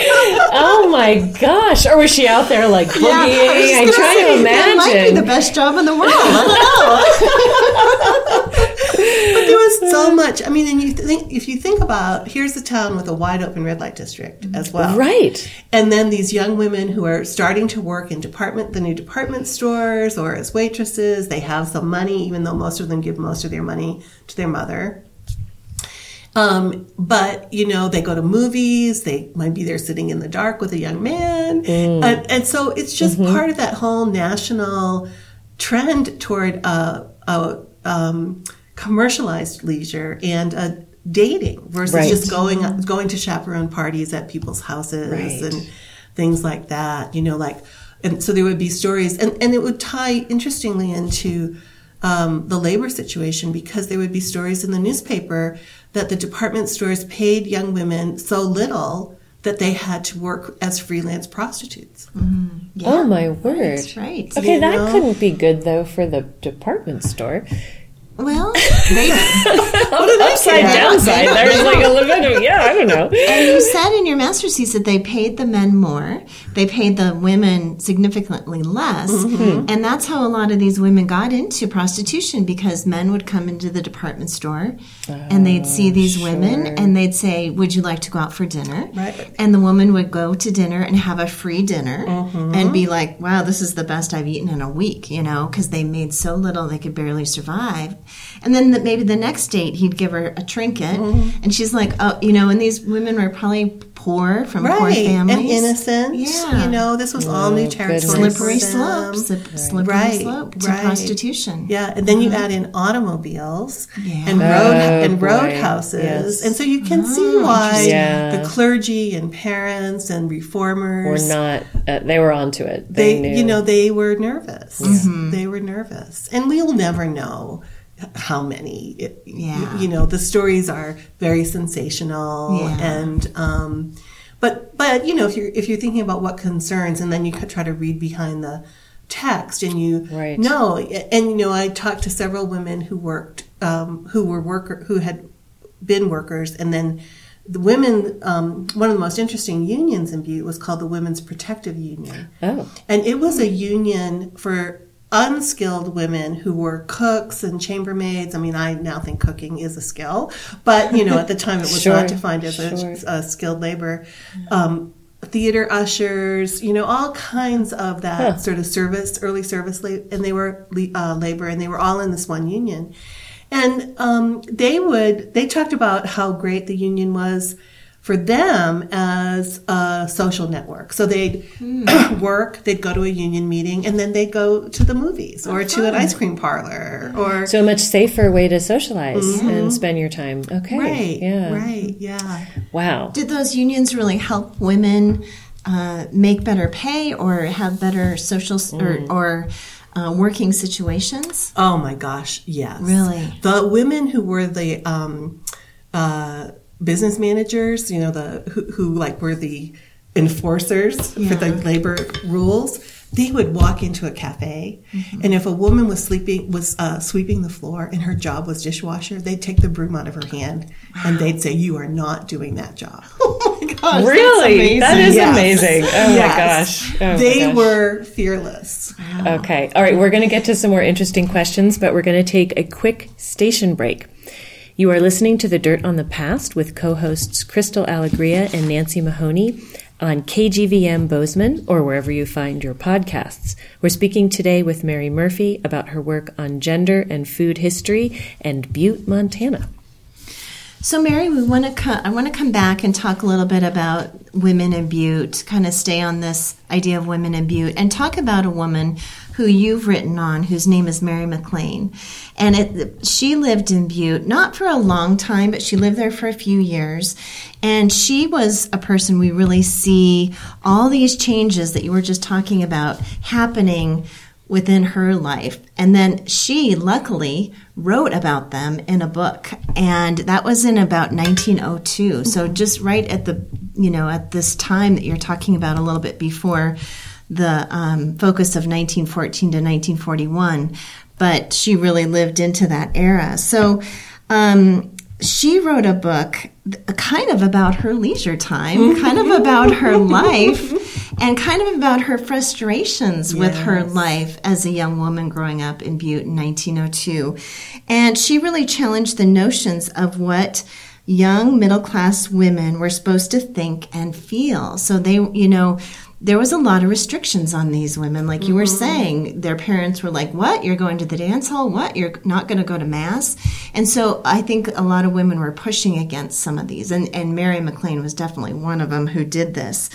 oh my gosh! Or was she out there like boogieing? Yeah, I was just I'm gonna imagine. say, That might be the best job in the world. I don't know. There was so much. I mean, and you think if you think about here's a town with a wide open red light district as well, right. And then these young women who are starting to work in department, the new department stores or as waitresses, they have some money, even though most of them give most of their money to their mother. Um, but you know, they go to movies. They might be there sitting in the dark with a young man, and, and so it's just part of that whole national trend toward a, a um, commercialized leisure and a dating versus Right. just going going to chaperone parties at people's houses Right. and things like that. You know, like and so there would be stories, and and it would tie interestingly into um, the labor situation because there would be stories in the newspaper that the department stores paid young women so little that they had to work as freelance prostitutes. oh my word! That's right. Okay, You that know? couldn't be good though for the department store. Well, they, Upside Yeah. downside, there's like a little bit. Yeah, I don't know. and you said in your master's thesis that they paid the men more, they paid the women significantly less, mm-hmm. and that's how a lot of these women got into prostitution because men would come into the department store and they'd see oh, these women and they'd say, "Would you like to go out for dinner?" Right. And the woman would go to dinner and have a free dinner mm-hmm. and be like, "Wow, this is the best I've eaten in a week," you know, because they made so little they could barely survive. And then the, maybe the next date he'd give her a trinket, and she's like, "Oh, you know," and these women were probably poor from poor families, and innocent. Yeah. You know, this was all new territory. slippery slope, them. slip, slippery Right, slope to right. prostitution. Yeah, and then you add in automobiles Yeah. and road Oh, and boy. road houses, Yes. and so you can see why. Yeah. the clergy and parents and Or reformers not? Uh, they were onto it. they, They, knew. you know, they were nervous. They were nervous, and we'll never know how many. It, Yeah. you know, the stories are very sensational, Yeah. and um, but but you know, if you're if you're thinking about what concerns, and then you could try to read behind the text, and you Right. know, and you know, I talked to several women who worked, um, who were worker, who had been workers, and then the women. Um, one of the most interesting unions in Butte was called the Women's Protective Union. oh, And it was a union for unskilled women who were cooks and chambermaids. I mean, I now think cooking is a skill, but you know, at the time it was Sure, not defined as sure. a, a skilled labor. Um, theater ushers, you know, all kinds of that Huh. sort of service, early service, la- and they were uh, labor, and they were all in this one union. And um, they would, they talked about how great the union was for them as a social network. So they'd work, they'd go to a union meeting, and then they'd go to the movies or to an ice cream parlor or. so a much safer way to socialize and spend your time. Okay, Right, yeah, right, yeah. Wow. Did those unions really help women uh, make better pay or have better social s or, or uh, working situations? Oh my gosh, yes. Really? The women who were the um, uh, business managers, you know, the who, who like were the enforcers for the labor rules, they would walk into a cafe, and if a woman was sleeping was uh, sweeping the floor and her job was dishwasher, they'd take the broom out of her hand and they'd say, "You are not doing that job." oh my gosh, really? That is Yes. amazing. Oh Yes. my gosh. Oh my they gosh. were fearless. Okay. All right. We're going to get to some more interesting questions, but we're going to take a quick station break. You are listening to The Dirt on the Past with co hosts Crystal Alegria and Nancy Mahoney on KGVM Bozeman or wherever you find your podcasts. We're speaking today with Mary Murphy about her work on gender and food history and Butte, Montana. So, Mary, we want to. I want to come back and talk a little bit about women in Butte. Kind of stay on this idea of women in Butte and talk about a woman who you've written on, whose name is Mary MacLane, and it, she lived in Butte not for a long time, but she lived there for a few years, and she was a person we really see all these changes that you were just talking about happening within her life. And then she luckily wrote about them in a book. And that was in about 1902. So just right at the, you know, at this time that you're talking about a little bit before the um, focus of 1914 to 1941. But she really lived into that era. So, um, she wrote a book kind of about her leisure time, kind of about her life, and kind of about her frustrations with her life as a young woman growing up in Butte in 1902. And she really challenged the notions of what young middle class women were supposed to think and feel. So they, you know, there was a lot of restrictions on these women. Like you were saying their parents were like what? You're going to the dance hall? What? You're not going to go to mass? And so i think a lot of women were pushing against some of these and, and mary maclane was definitely one of them who did this.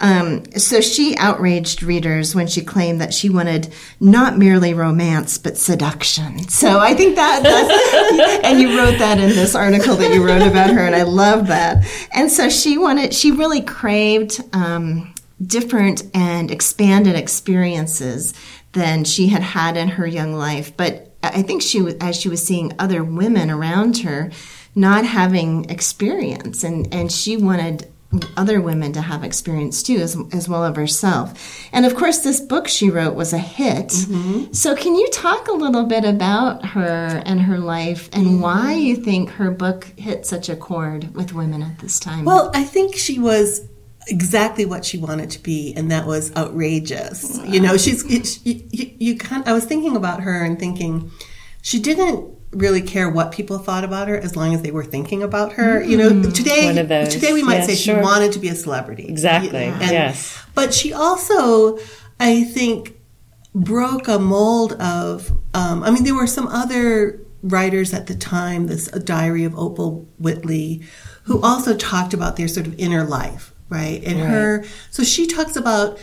Um, so she outraged readers when she claimed that she wanted not merely romance but seduction. So i think that that's, and you wrote that in this article that you wrote about her and i love that. And so she wanted she really craved um, different and expanded experiences than she had had in her young life. But I think she was, as she was seeing other women around her not having experience, and, and she wanted other women to have experience too, as, as well as herself. And of course, this book she wrote was a hit. Mm-hmm. So, can you talk a little bit about her and her life and mm-hmm. why you think her book hit such a chord with women at this time? Well, I think she was exactly what she wanted to be, and that was outrageous. You know, she's it, you, you, kind. I was thinking about her and thinking she didn't really care what people thought about her as long as they were thinking about her. You know, today of those. today we might Yeah, say sure. she wanted to be a celebrity. Exactly. And- Yes. But she also, I think, broke a mold of. Um, I mean, there were some other writers at the time. This Diary of Opal Whitley, who also talked about their sort of inner life, right? And her, so she talks about.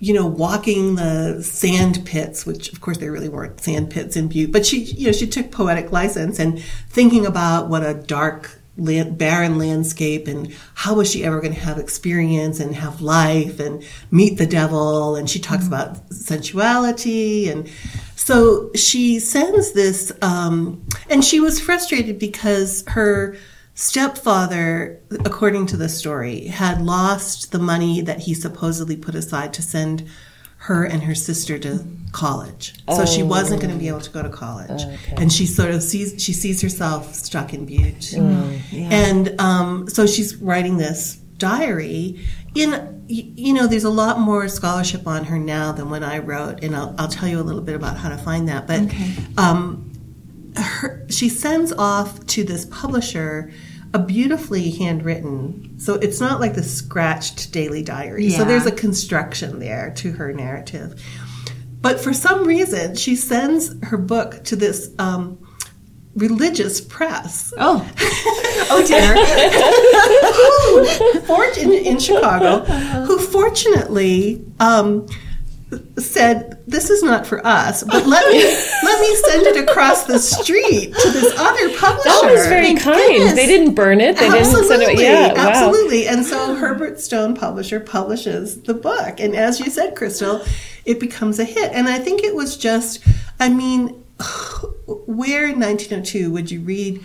You know, walking the sand pits, which of course there really weren't sand pits in Butte, but she, you know, she took poetic license and thinking about what a dark land, barren landscape and how was she ever going to have experience and have life and meet the devil and she talks about sensuality and so she sends this um, and she was frustrated because her stepfather according to the story had lost the money that he supposedly put aside to send her and her sister to college. So she wasn't going to be able to go to college. And she sort of sees she sees herself stuck in butte. And um, so she's writing this diary in you know there's a lot more scholarship on her now than when i wrote and i'll, I'll tell you a little bit about how to find that but um, her, she sends off to this publisher a beautifully handwritten so it's not like the scratched daily diary. So there's a construction there to her narrative. But for some reason she sends her book to this um, religious press. Oh, oh dear. Who, in, in chicago who fortunately um, said this is not for us but let me let me send it across the street to this other publisher That was very Thank kind. goodness. They didn't burn it. They didn't send it. Absolutely, wow. absolutely. And so Herbert Stone Publisher publishes the book, and as you said, Crystal, it becomes a hit. And I think it was just, I mean, where in 1902 would you read?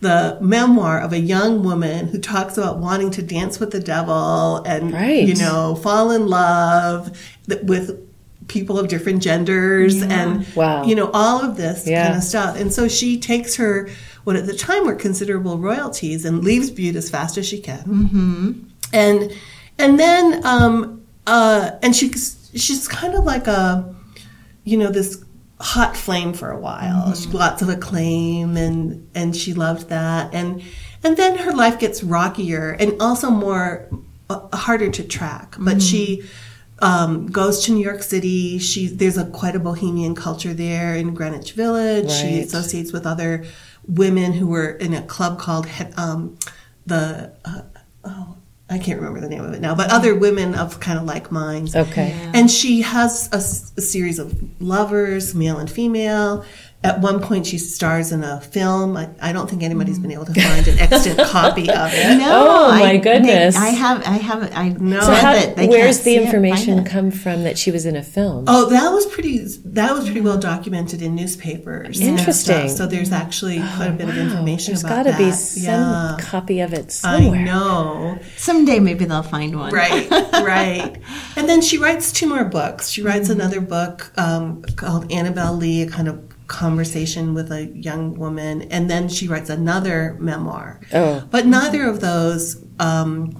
The memoir of a young woman who talks about wanting to dance with the devil and, Right. you know, fall in love with people of different genders and Wow. you know all of this Yeah. kind of stuff. And so she takes her what at the time were considerable royalties and leaves Butte as fast as she can. Mm-hmm. And and then um, uh, and she's she's kind of like a you know this hot flame for a while. She, lots of acclaim, and and she loved that. And and then her life gets rockier and also more uh, harder to track. But she um, goes to New York City. She there's a quite a bohemian culture there in Greenwich Village. She associates with other women who were in a club called um, the. Uh, oh, I can't remember the name of it now, but other women of kind of like minds. Okay. And she has a series of lovers, male and female. At one point, she stars in a film. I, I don't think anybody's been able to find an extant copy of it. No, Oh, my I- goodness. I have, I have, I No. So how, that they where's can't the see information find it. come from that she was in a film? Oh, that was pretty. That was pretty well documented in newspapers. Interesting. So there's actually quite a bit of information There's got to be some yeah, copy of it somewhere. I somewhere. know. Someday maybe they'll find one. Right, right. And then she writes two more books. She writes Mm-hmm. another book um, called Annabel Lee, a kind of conversation with a young woman, and then she writes another memoir. Oh. But neither of those um,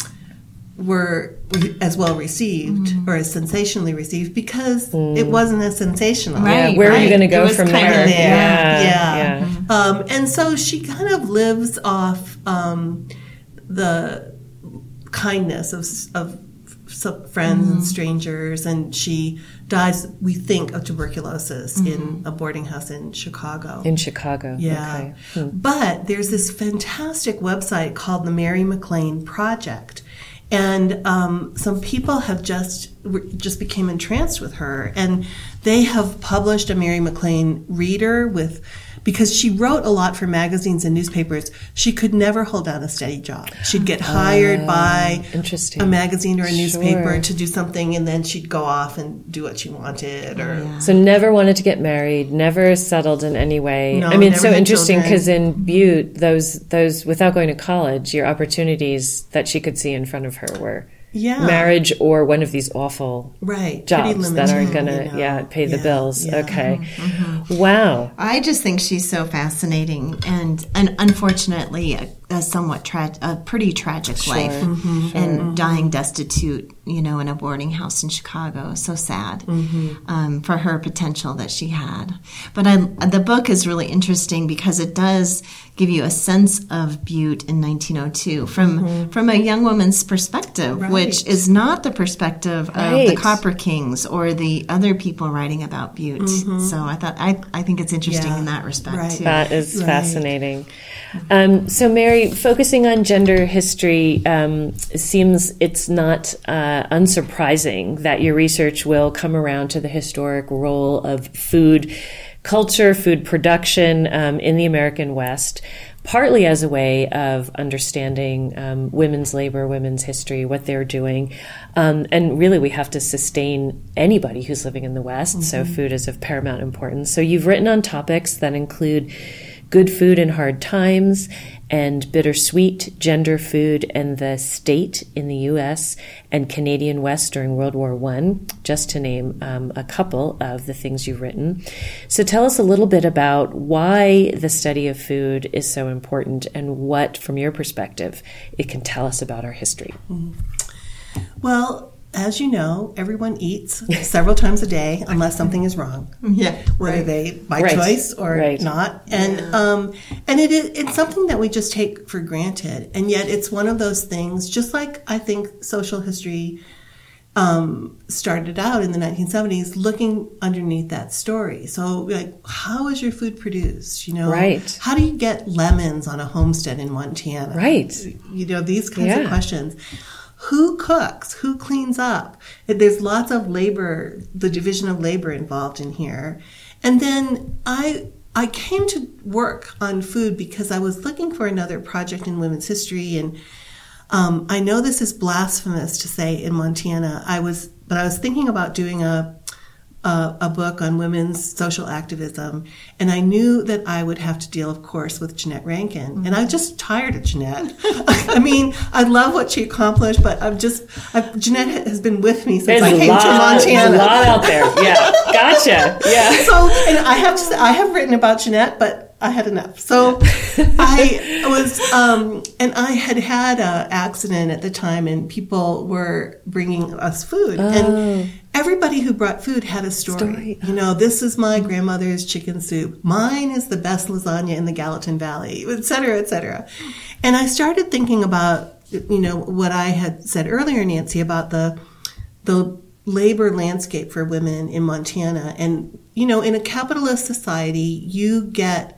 were as well received Mm-hmm. or as sensationally received because it wasn't as sensational. Right. Yeah, where are you going to go from kind there? of- Yeah, yeah. yeah. Um, and so she kind of lives off um, the kindness of, of friends and mm-hmm. strangers, and she dies, we think, of tuberculosis in mm-hmm. a boarding house in Chicago. In Chicago. Yeah. Okay. Hmm. But there's this fantastic website called the Mary MacLane Project. And um, some people have just just became entranced with her, and they have published a Mary MacLane reader with because she wrote a lot for magazines and newspapers. She could never hold down a steady job. She'd get hired by Ah, interesting. a magazine or a newspaper Sure. to do something, and then she'd go off and do what she wanted. Or So never wanted to get married, never settled in any way. No, I mean, it's so interesting because in Butte, those those without going to college, your opportunities that she could see in front of her were Yeah. marriage or one of these awful right jobs that aren't going to you know. yeah pay the Yeah, bills. yeah. Okay, mm-hmm. wow. I just think she's so fascinating and, and unfortunately a, a somewhat tra- a pretty tragic life Mm-hmm. and dying destitute, you know, in a boarding house in Chicago. So sad Mm-hmm. um, for her potential that she had. But I, the book is really interesting because it does give you a sense of Butte in 1902 from from a young woman's perspective, which Mm-hmm. Is not the perspective of the Copper Kings or the other people writing about Butte. So I thought I, I think it's interesting Mm-hmm. Yeah. in that respect Right. too. That is Right. fascinating. Um, so, Mary, focusing on gender history, um, seems it's not uh, unsurprising that your research will come around to the historic role of food culture, food production um, in the American West. Partly as a way of understanding um, women's labor, women's history, what they're doing. Um, and really, we have to sustain anybody who's living in the West, so food is of paramount importance. So, you've written on topics that include good food in hard times and bittersweet gender food and the state in the U.S. and Canadian West during World War One, just to name um, a couple of the things you've written. So tell us a little bit about why the study of food is so important and what, from your perspective, it can tell us about our history. Well, as you know, everyone eats several times a day unless something is wrong. Yeah, Whether they by Right. choice or Right. not, and um, and it is it's something that we just take for granted, and yet it's one of those things. Just like I think social history um, started out in the 1970s, looking underneath that story. So, like, how is your food produced? You know, Right. How do you get lemons on a homestead in Montana? Right. You know, these kinds Yeah. of questions. Who cooks? Who cleans up? There's lots of labor, the division of labor involved in here. And then I I came to work on food because I was looking for another project in women's history and um, I know this is blasphemous to say in Montana. I was, but I was thinking about doing a a, a, book on women's social activism, and I knew that I would have to deal, of course, with Jeannette Rankin. Mm-hmm. And I'm just tired of Jeannette. I mean, I love what she accomplished, but I'm just I've, Jeannette has been with me since there's I came lot, to Montana. There's a lot out there. Yeah, gotcha. Yeah. So, and I have to say, I have written about Jeannette, but I had enough. So I was, um, and I had had an accident at the time, and people were bringing us food, oh. and everybody who brought food had a story. story. You know, this is my grandmother's chicken soup. Mine is the best lasagna in the Gallatin Valley, et cetera, et cetera. And I started thinking about, you know, what I had said earlier, Nancy, about the the labor landscape for women in Montana, and you know, in a capitalist society, you get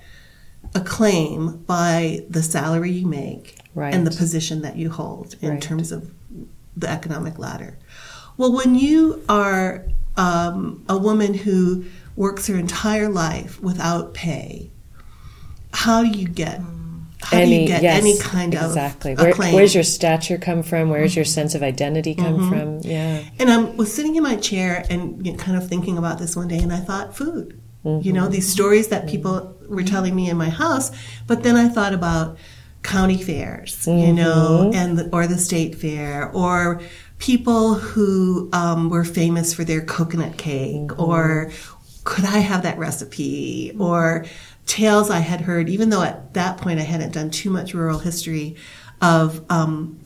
acclaim by the salary you make right. and the position that you hold in right. terms of the economic ladder. Well, when you are um, a woman who works her entire life without pay, how do you get? How any, do you get yes, any kind of exactly? Where, where's your stature come from? Where's mm-hmm. your sense of identity come mm-hmm. from? Yeah. And I was sitting in my chair and you know, kind of thinking about this one day, and I thought, food. Mm-hmm. You know, these stories that people were telling me in my house. But then I thought about county fairs, mm-hmm. you know, and the, or the state fair, or people who um, were famous for their coconut cake, mm-hmm. or could I have that recipe, mm-hmm. or tales I had heard, even though at that point I hadn't done too much rural history of. Um,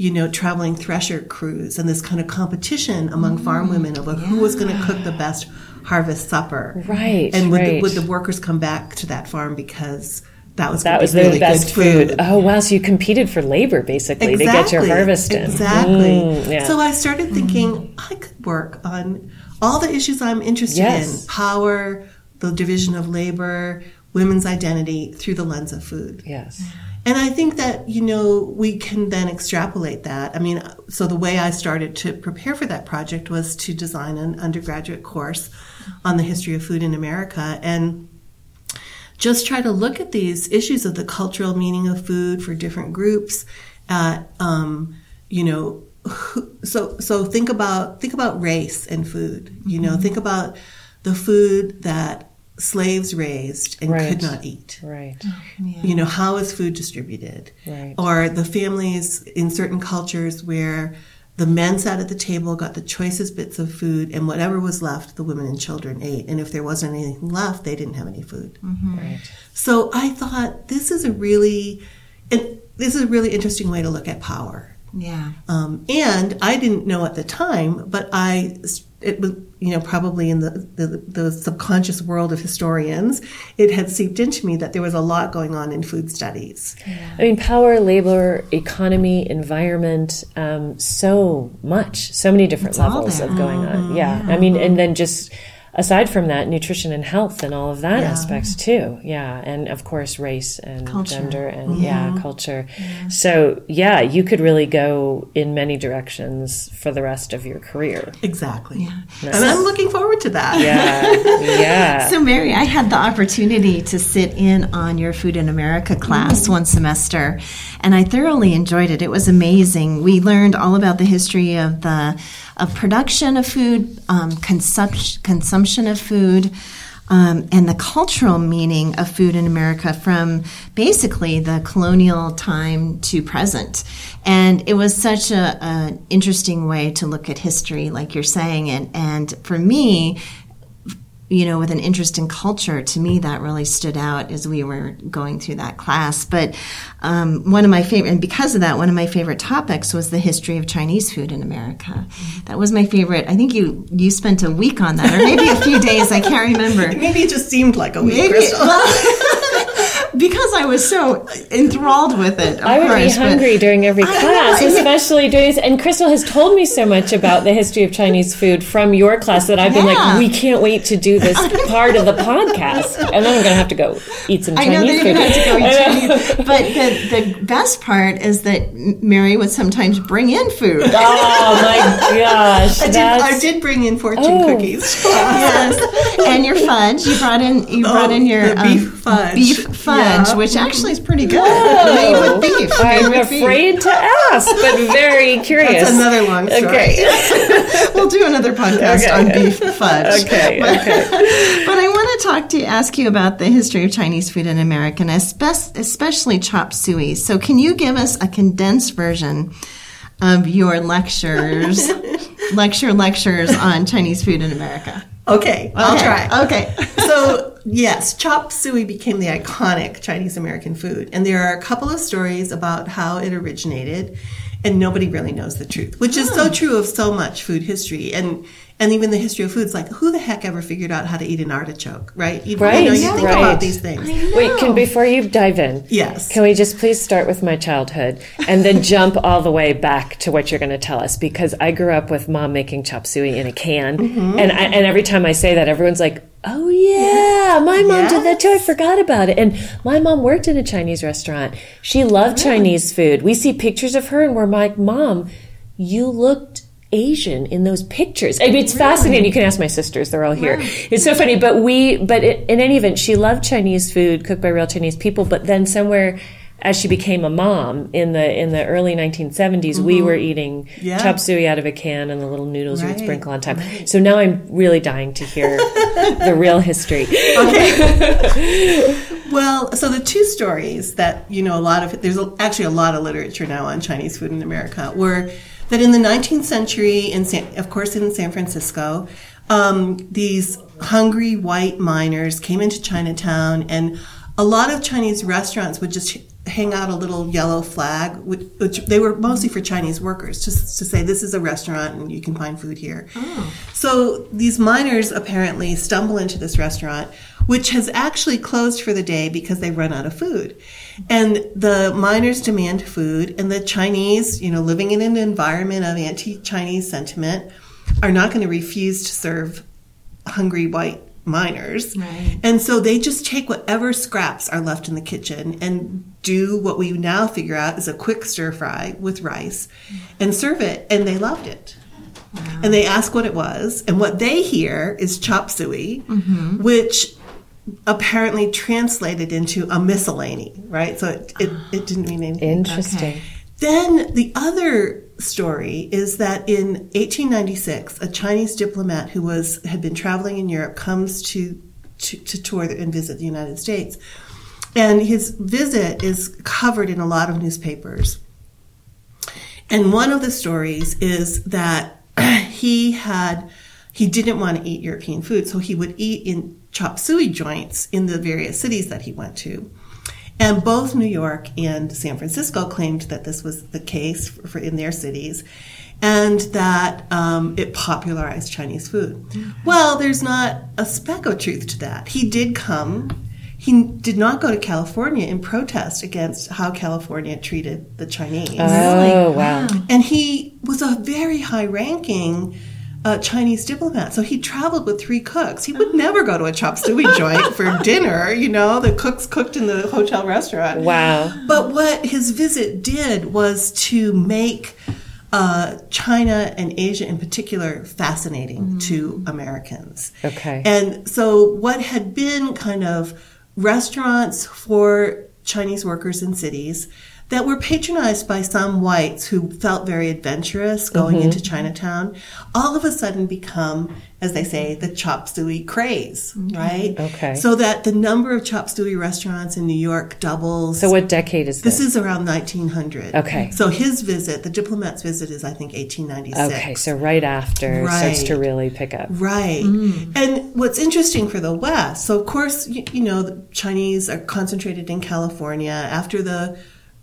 you know, traveling thresher crews and this kind of competition among farm mm-hmm. women over yeah. who was going to cook the best harvest supper. Right. And would, right. The, would the workers come back to that farm because that was that was the really best food. food. Oh wow! So you competed for labor basically exactly. to get your harvest in. Exactly. Mm, yeah. So I started thinking mm. I could work on all the issues I'm interested yes. in: power, the division of labor, women's identity through the lens of food. Yes. And I think that, you know, we can then extrapolate that. I mean, so the way I started to prepare for that project was to design an undergraduate course on the history of food in America and just try to look at these issues of the cultural meaning of food for different groups at, um, you know, so so think about think about race and food. You know, mm-hmm. think about the food that slaves raised and right. could not eat. Right. yeah. You know, how is food distributed? Right. Or the families in certain cultures where the men sat at the table, got the choicest bits of food, and whatever was left, the women and children ate. And if there wasn't anything left, they didn't have any food. Mm-hmm. Right. So I thought this is a really, this is a really interesting way to look at power. Yeah. Um, and I didn't know at the time, but I it was you know probably in the, the, the subconscious world of historians it had seeped into me that there was a lot going on in food studies yeah. i mean power labor economy environment um, so much so many different it's levels of going on mm-hmm. yeah. yeah i mean and then just aside from that, nutrition and health and all of that yeah. aspects too. Yeah. And of course, race and culture. gender and mm-hmm. yeah, culture. Yeah. So, yeah, you could really go in many directions for the rest of your career. Exactly. Yeah. Nice. And I'm looking forward to that. Yeah. yeah. So, Mary, I had the opportunity to sit in on your Food in America class mm one semester, and I thoroughly enjoyed it. It was amazing. We learned all about the history of the of production of food, um, consumption, of food, um, and the cultural meaning of food in America from basically the colonial time to present. And it was such an interesting way to look at history, like you're saying. And, and for me, you know, with an interest in culture, to me that really stood out as we were going through that class. But um, one of my favorite, and because of that, one of my favorite topics was the history of Chinese food in America. That was my favorite. I think you you spent a week on that, or maybe a few days. I can't remember. Maybe it just seemed like a week. Maybe, because I was so enthralled with it. I would course, be hungry during every class, especially during this. And Crystal has told me so much about the history of Chinese food from your class that I've been like, we can't wait to do this part of the podcast. And then I'm going to have to go eat some Chinese I know that food. Have to go eat Chinese. But the, the best part is that Mary would sometimes bring in food. Oh my gosh! I did, I did, bring in fortune oh. cookies. yes, and your fudge. You brought in you brought oh, in your beef um, fudge. Beef fudge, Yeah. Which actually is pretty good. Whoa. Made with beef. I'm Made with beef. afraid to ask, but very curious. That's another long story. Okay. We'll do another podcast Okay. on beef fudge. Okay, But, okay. but I want to talk to you, ask you about the history of Chinese food in America, and especially chop suey. So, can you give us a condensed version of your lectures, lecture lectures on Chinese food in America? Okay, I'll Okay, try. Okay. so yes, chop suey became the iconic Chinese American food, and there are a couple of stories about how it originated, and nobody really knows the truth, which is so hmm. true of so much food history and. And even the history of foods, like who the heck ever figured out how to eat an artichoke, right? You, Right, you know, you yeah. think right. about these things. Wait, can before you dive in, Yes. can we just please start with my childhood and then jump all the way back to what you're going to tell us? Because I grew up with mom making chop suey in a can, Mm-hmm. and I, and every time I say that, everyone's like, "Oh yeah, my mom did that too. I forgot about it." And my mom worked in a Chinese restaurant. She loved Chinese food. We see pictures of her, and we're like, "Mom, you looked." Asian in those pictures. I mean, it's fascinating. You can ask my sisters; they're all here. It's so funny. But we, but it, in any event, she loved Chinese food cooked by real Chinese people. But then somewhere, as she became a mom in the in the early 1970s, we were eating Mm-hmm. Yeah. chop suey out of a can and the little noodles you would sprinkle on top. So now I'm really dying to hear the real history. Okay. Well, so the two stories that you know a lot of there's actually a lot of literature now on Chinese food in America were that in the 19th century, in San, of course in San Francisco, um, these hungry white miners came into Chinatown, and a lot of Chinese restaurants would just hang out a little yellow flag, which, which they were mostly for Chinese workers, just to say this is a restaurant and you can find food here. So these miners apparently stumble into this restaurant, which has actually closed for the day because they run out of food. And the miners demand food, and the Chinese, you know, living in an environment of anti Chinese sentiment, are not going to refuse to serve hungry white miners. Right. And so they just take whatever scraps are left in the kitchen and do what we now figure out is a quick stir fry with rice and serve it. And they loved it. And they ask what it was. And what they hear is chop suey, mm-hmm. which apparently translated into a miscellany, right? So it, it, it didn't mean anything. Interesting. Then the other story is that in 1896, a Chinese diplomat who was had been traveling in Europe comes to to, to tour and visit the United States, and his visit is covered in a lot of newspapers. And one of the stories is that he had he didn't want to eat European food, so he would eat in chop suey joints in the various cities that he went to. And both New York and San Francisco claimed that this was the case for, for in their cities, and that um, it popularized Chinese food. Well, there's not a speck of truth to that. He did come. He did not go to California in protest against how California treated the Chinese. Oh wow. And he was a very high ranking uh, Chinese diplomat. So he traveled with three cooks. He would never go to a chop suey joint for dinner, you know, the cooks cooked in the hotel restaurant. Wow. But what his visit did was to make uh, China and Asia in particular fascinating to Americans. Okay. And so, what had been kind of restaurants for Chinese workers in cities that were patronized by some whites who felt very adventurous going Mm-hmm. into Chinatown, all of a sudden become, as they say, the chop suey craze, right? Okay. So that the number of chop suey restaurants in New York doubles. So what decade is this? This is around 1900. Okay. So his visit, the diplomat's visit, is I think 1896. okay, so right after it starts to really pick up. Right. And what's interesting for the West, so of course, you, you know, the Chinese are concentrated in California. After the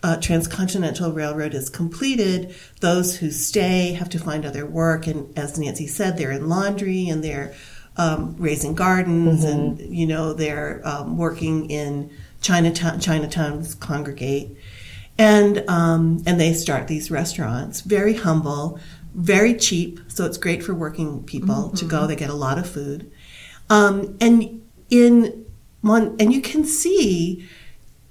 uh, transcontinental railroad is completed, those who stay have to find other work. And as Nancy said, they're in laundry and they're um, raising gardens and, you know, they're um, working in Chinatown, Chinatown's congregate. And, um, and they start these restaurants, very humble, very cheap. So it's great for working people to go. They get a lot of food. Um, and in Mon- and you can see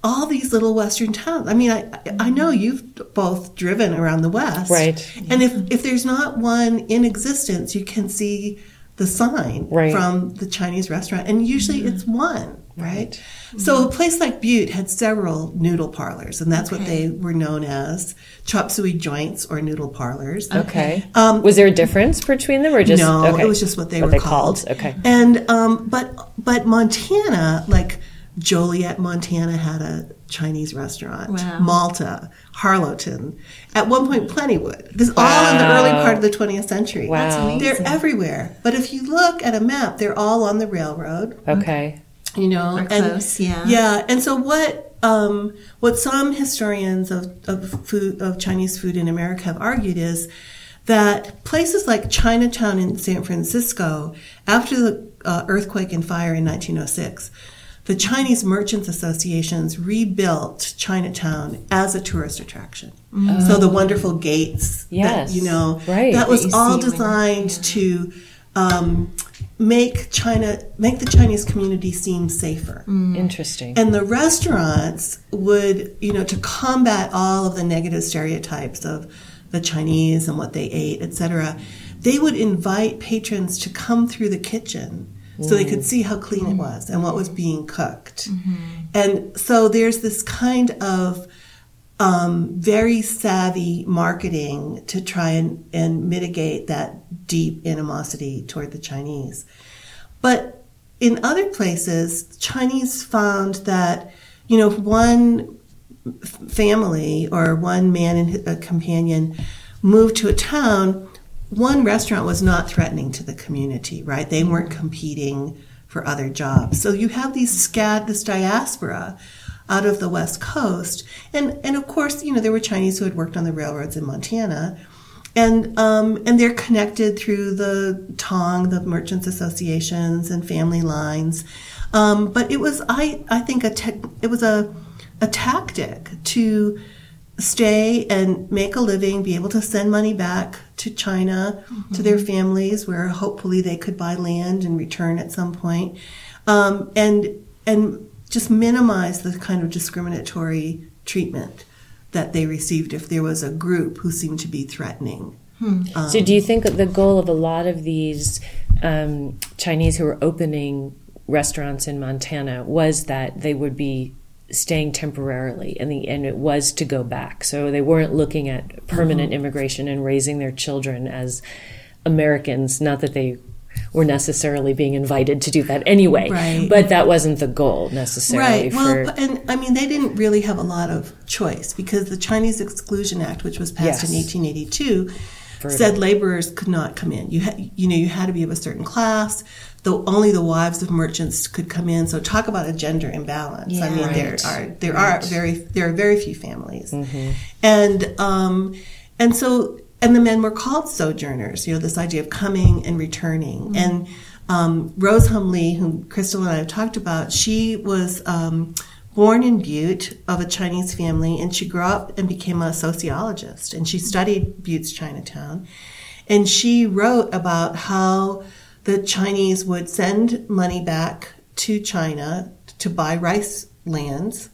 all these little western towns. I mean, I I know you've both driven around the west, Right. And if if there's not one in existence, you can see the sign Right. from the Chinese restaurant, and usually it's one. right? So a place like Butte had several noodle parlors, and that's what they were known as chop suey joints or noodle parlors. Okay. Um, was there a difference between them, or just no, okay. it was just what they what were they called. Okay. And um, but but Montana, like Joliet, Montana, had a Chinese restaurant. Wow. Malta, Harlowton, at one point Plentywood. This is all in the early part of the 20th century. Wow. They're everywhere. But if you look at a map, they're all on the railroad. Okay. You know, and close, yeah. yeah. And so what um, what some historians of, of food of Chinese food in America have argued is that places like Chinatown in San Francisco, after the uh, earthquake and fire in 1906, the Chinese Merchants Associations rebuilt Chinatown as a tourist attraction. So the wonderful gates, Yes, that, you know, right. that was That all see when- designed to um, make China, make the Chinese community seem safer. Interesting. And the restaurants would, you know, to combat all of the negative stereotypes of the Chinese and what they ate, etc., they would invite patrons to come through the kitchen so they could see how clean it was and what was being cooked. And so there's this kind of um, very savvy marketing to try and, and mitigate that deep animosity toward the Chinese. But in other places, Chinese found that, you know, if one family or one man and a companion moved to a town, one restaurant was not threatening to the community, right? They weren't competing for other jobs. So you have these scat, this diaspora out of the West Coast. And, and of course, you know, there were Chinese who had worked on the railroads in Montana. And um, and they're connected through the Tong, the merchants associations, and family lines. Um, but it was, I I think, a it was a a tactic to stay and make a living, be able to send money back to China to their families, where hopefully they could buy land and return at some point, um, and and just minimize the kind of discriminatory treatment that they received if there was a group who seemed to be threatening. so, do you think that the goal of a lot of these um, Chinese who were opening restaurants in Montana was that they would be staying temporarily, and the and it was to go back. So they weren't looking at permanent mm-hmm. immigration and raising their children as Americans. Not that they were necessarily being invited to do that anyway, Right. but that wasn't the goal necessarily. Right. Well, for, and I mean, they didn't really have a lot of choice because the Chinese Exclusion Act, which was passed in 1882, Brutal. said laborers could not come in. You had, you know, you had to be of a certain class. Though only the wives of merchants could come in. So talk about a gender imbalance. I Yeah. mean, there are there are very there are very few families, and um, and so and the men were called sojourners. You know, this idea of coming and returning. And um, Rose Hum Lee, whom Crystal and I have talked about, she was um, born in Butte of a Chinese family, and she grew up and became a sociologist. And she studied Butte's Chinatown, and she wrote about how the Chinese would send money back to China to buy rice lands.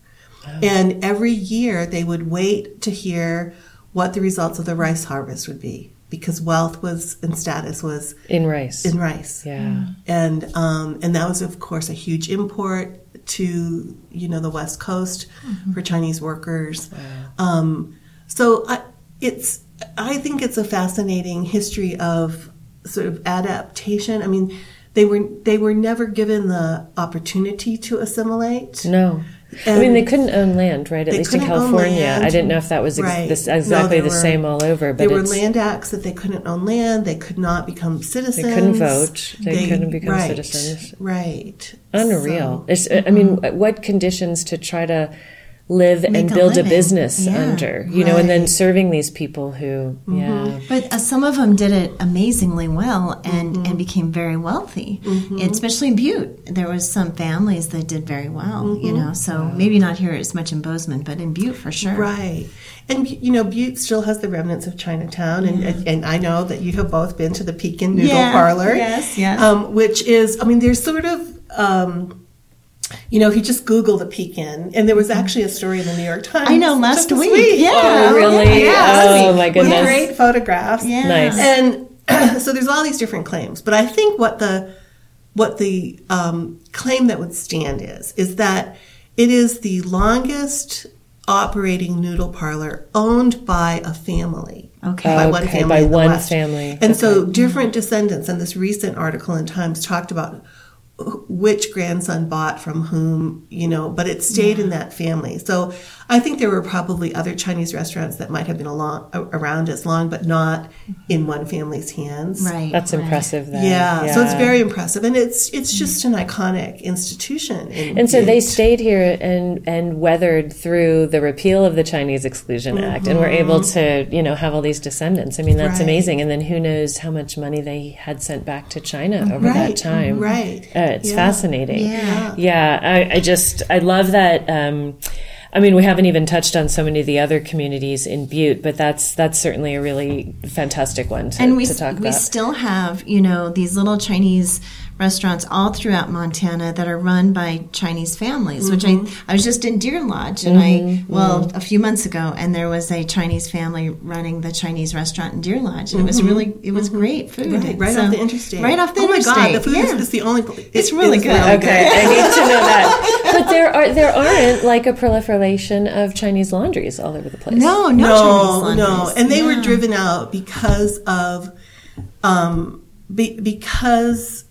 And every year they would wait to hear what the results of the rice harvest would be because wealth was and status was in rice. in rice. yeah. And um, and that was of course a huge import to you know the West Coast for Chinese workers. Um, so I, it's I think it's a fascinating history of sort of adaptation. I mean, they were they were never given the opportunity to assimilate. No. I mean, they couldn't own land, right? At least in California. I didn't know if that was ex- Right. this, exactly there the were- same all over, but there were land acts that they couldn't own land. They could not become citizens. They couldn't vote. They couldn't become right, citizens. Right. unreal. So- It's, I mean, mm-hmm. what conditions to try to live and Make a build a, living. business Yeah. under, you know, and then serving these people who, Mm-hmm. yeah. But uh, some of them did it amazingly well and, Mm-hmm. and became very wealthy, especially in Butte. There was some families that did very well, Mm-hmm. you know. So maybe not here as much in Bozeman, but in Butte for sure. Right. And you know, Butte still has the remnants of Chinatown, and, and and I know that you have both been to the Pekin Noodle Yeah. Parlor. Yes, yes. Um, which is, I mean, there's sort of, um, you know, if you just Google the Pekin, and there was actually a story in the New York Times. I know, last just this week. Yeah. Oh, really? Yeah. Oh, my With goodness. great photographs. Yeah. Nice. And so there's all these different claims, but I think what the what the um, claim that would stand is is that it is the longest operating noodle parlor owned by a family. Okay. By one Okay, family. by one West. family. And so different descendants, and this recent article in Times talked about which grandson bought from whom, you know, but it stayed in that family. So I think there were probably other Chinese restaurants that might have been along, around as long, but not in one family's hands. Right. That's right. impressive. Then. Yeah, so it's very impressive, and it's it's just an iconic institution. in And so they stayed here and and weathered through the repeal of the Chinese Exclusion Act, and were able to you know have all these descendants. I mean, that's Right. amazing. And then who knows how much money they had sent back to China over that time. right. Uh, it's Yeah. fascinating. Yeah. Yeah, I, I just I love that. Um, I mean, we haven't even touched on so many of the other communities in Butte, but that's that's certainly a really fantastic one to, and we, to talk we about. We still have you know these little chinese restaurants all throughout montana that are run by chinese families which Mm-hmm. i i was just in deer lodge and i well a few months ago and there was a chinese family running the chinese restaurant in deer lodge and it was really it was great food Mm-hmm. right, right So- off the interstate. right off the oh interstate my god, the food yeah. is, is the only. pl- It's really is good. Okay, I need to know that. But there are there aren't like a proliferation of Chinese laundries all over the place. no no no, no, and they were driven out because of, um, be, because,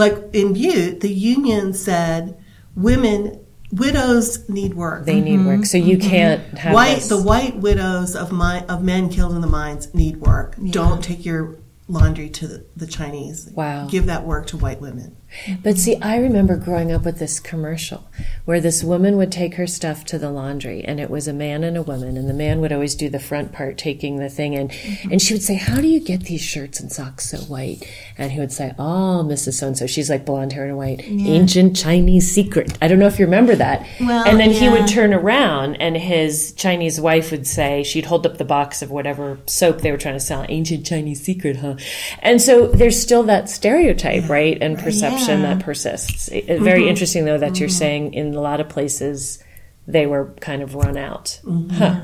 like in Butte, the union said women widows need work. They need work, so you can't have Mm-hmm. white this. the white widows of my of men killed in the mines need work. Don't take your laundry to the, the Chinese. Wow. Give that work to white women. But see, I remember growing up with this commercial where this woman would take her stuff to the laundry, and it was a man and a woman, and the man would always do the front part, taking the thing in, mm-hmm. and she would say, "How do you get these shirts and socks so white?" And he would say, "Oh, Mrs. So and So, she's like blonde hair and white, ancient Chinese secret." I don't know if you remember that. Well, and then he would turn around, and his Chinese wife would say, she'd hold up the box of whatever soap they were trying to sell, ancient Chinese secret, huh? And so there's still that stereotype, right, and perception Yeah. that persists. It- Very interesting, though, that you're saying in a lot of places they were kind of run out. Huh.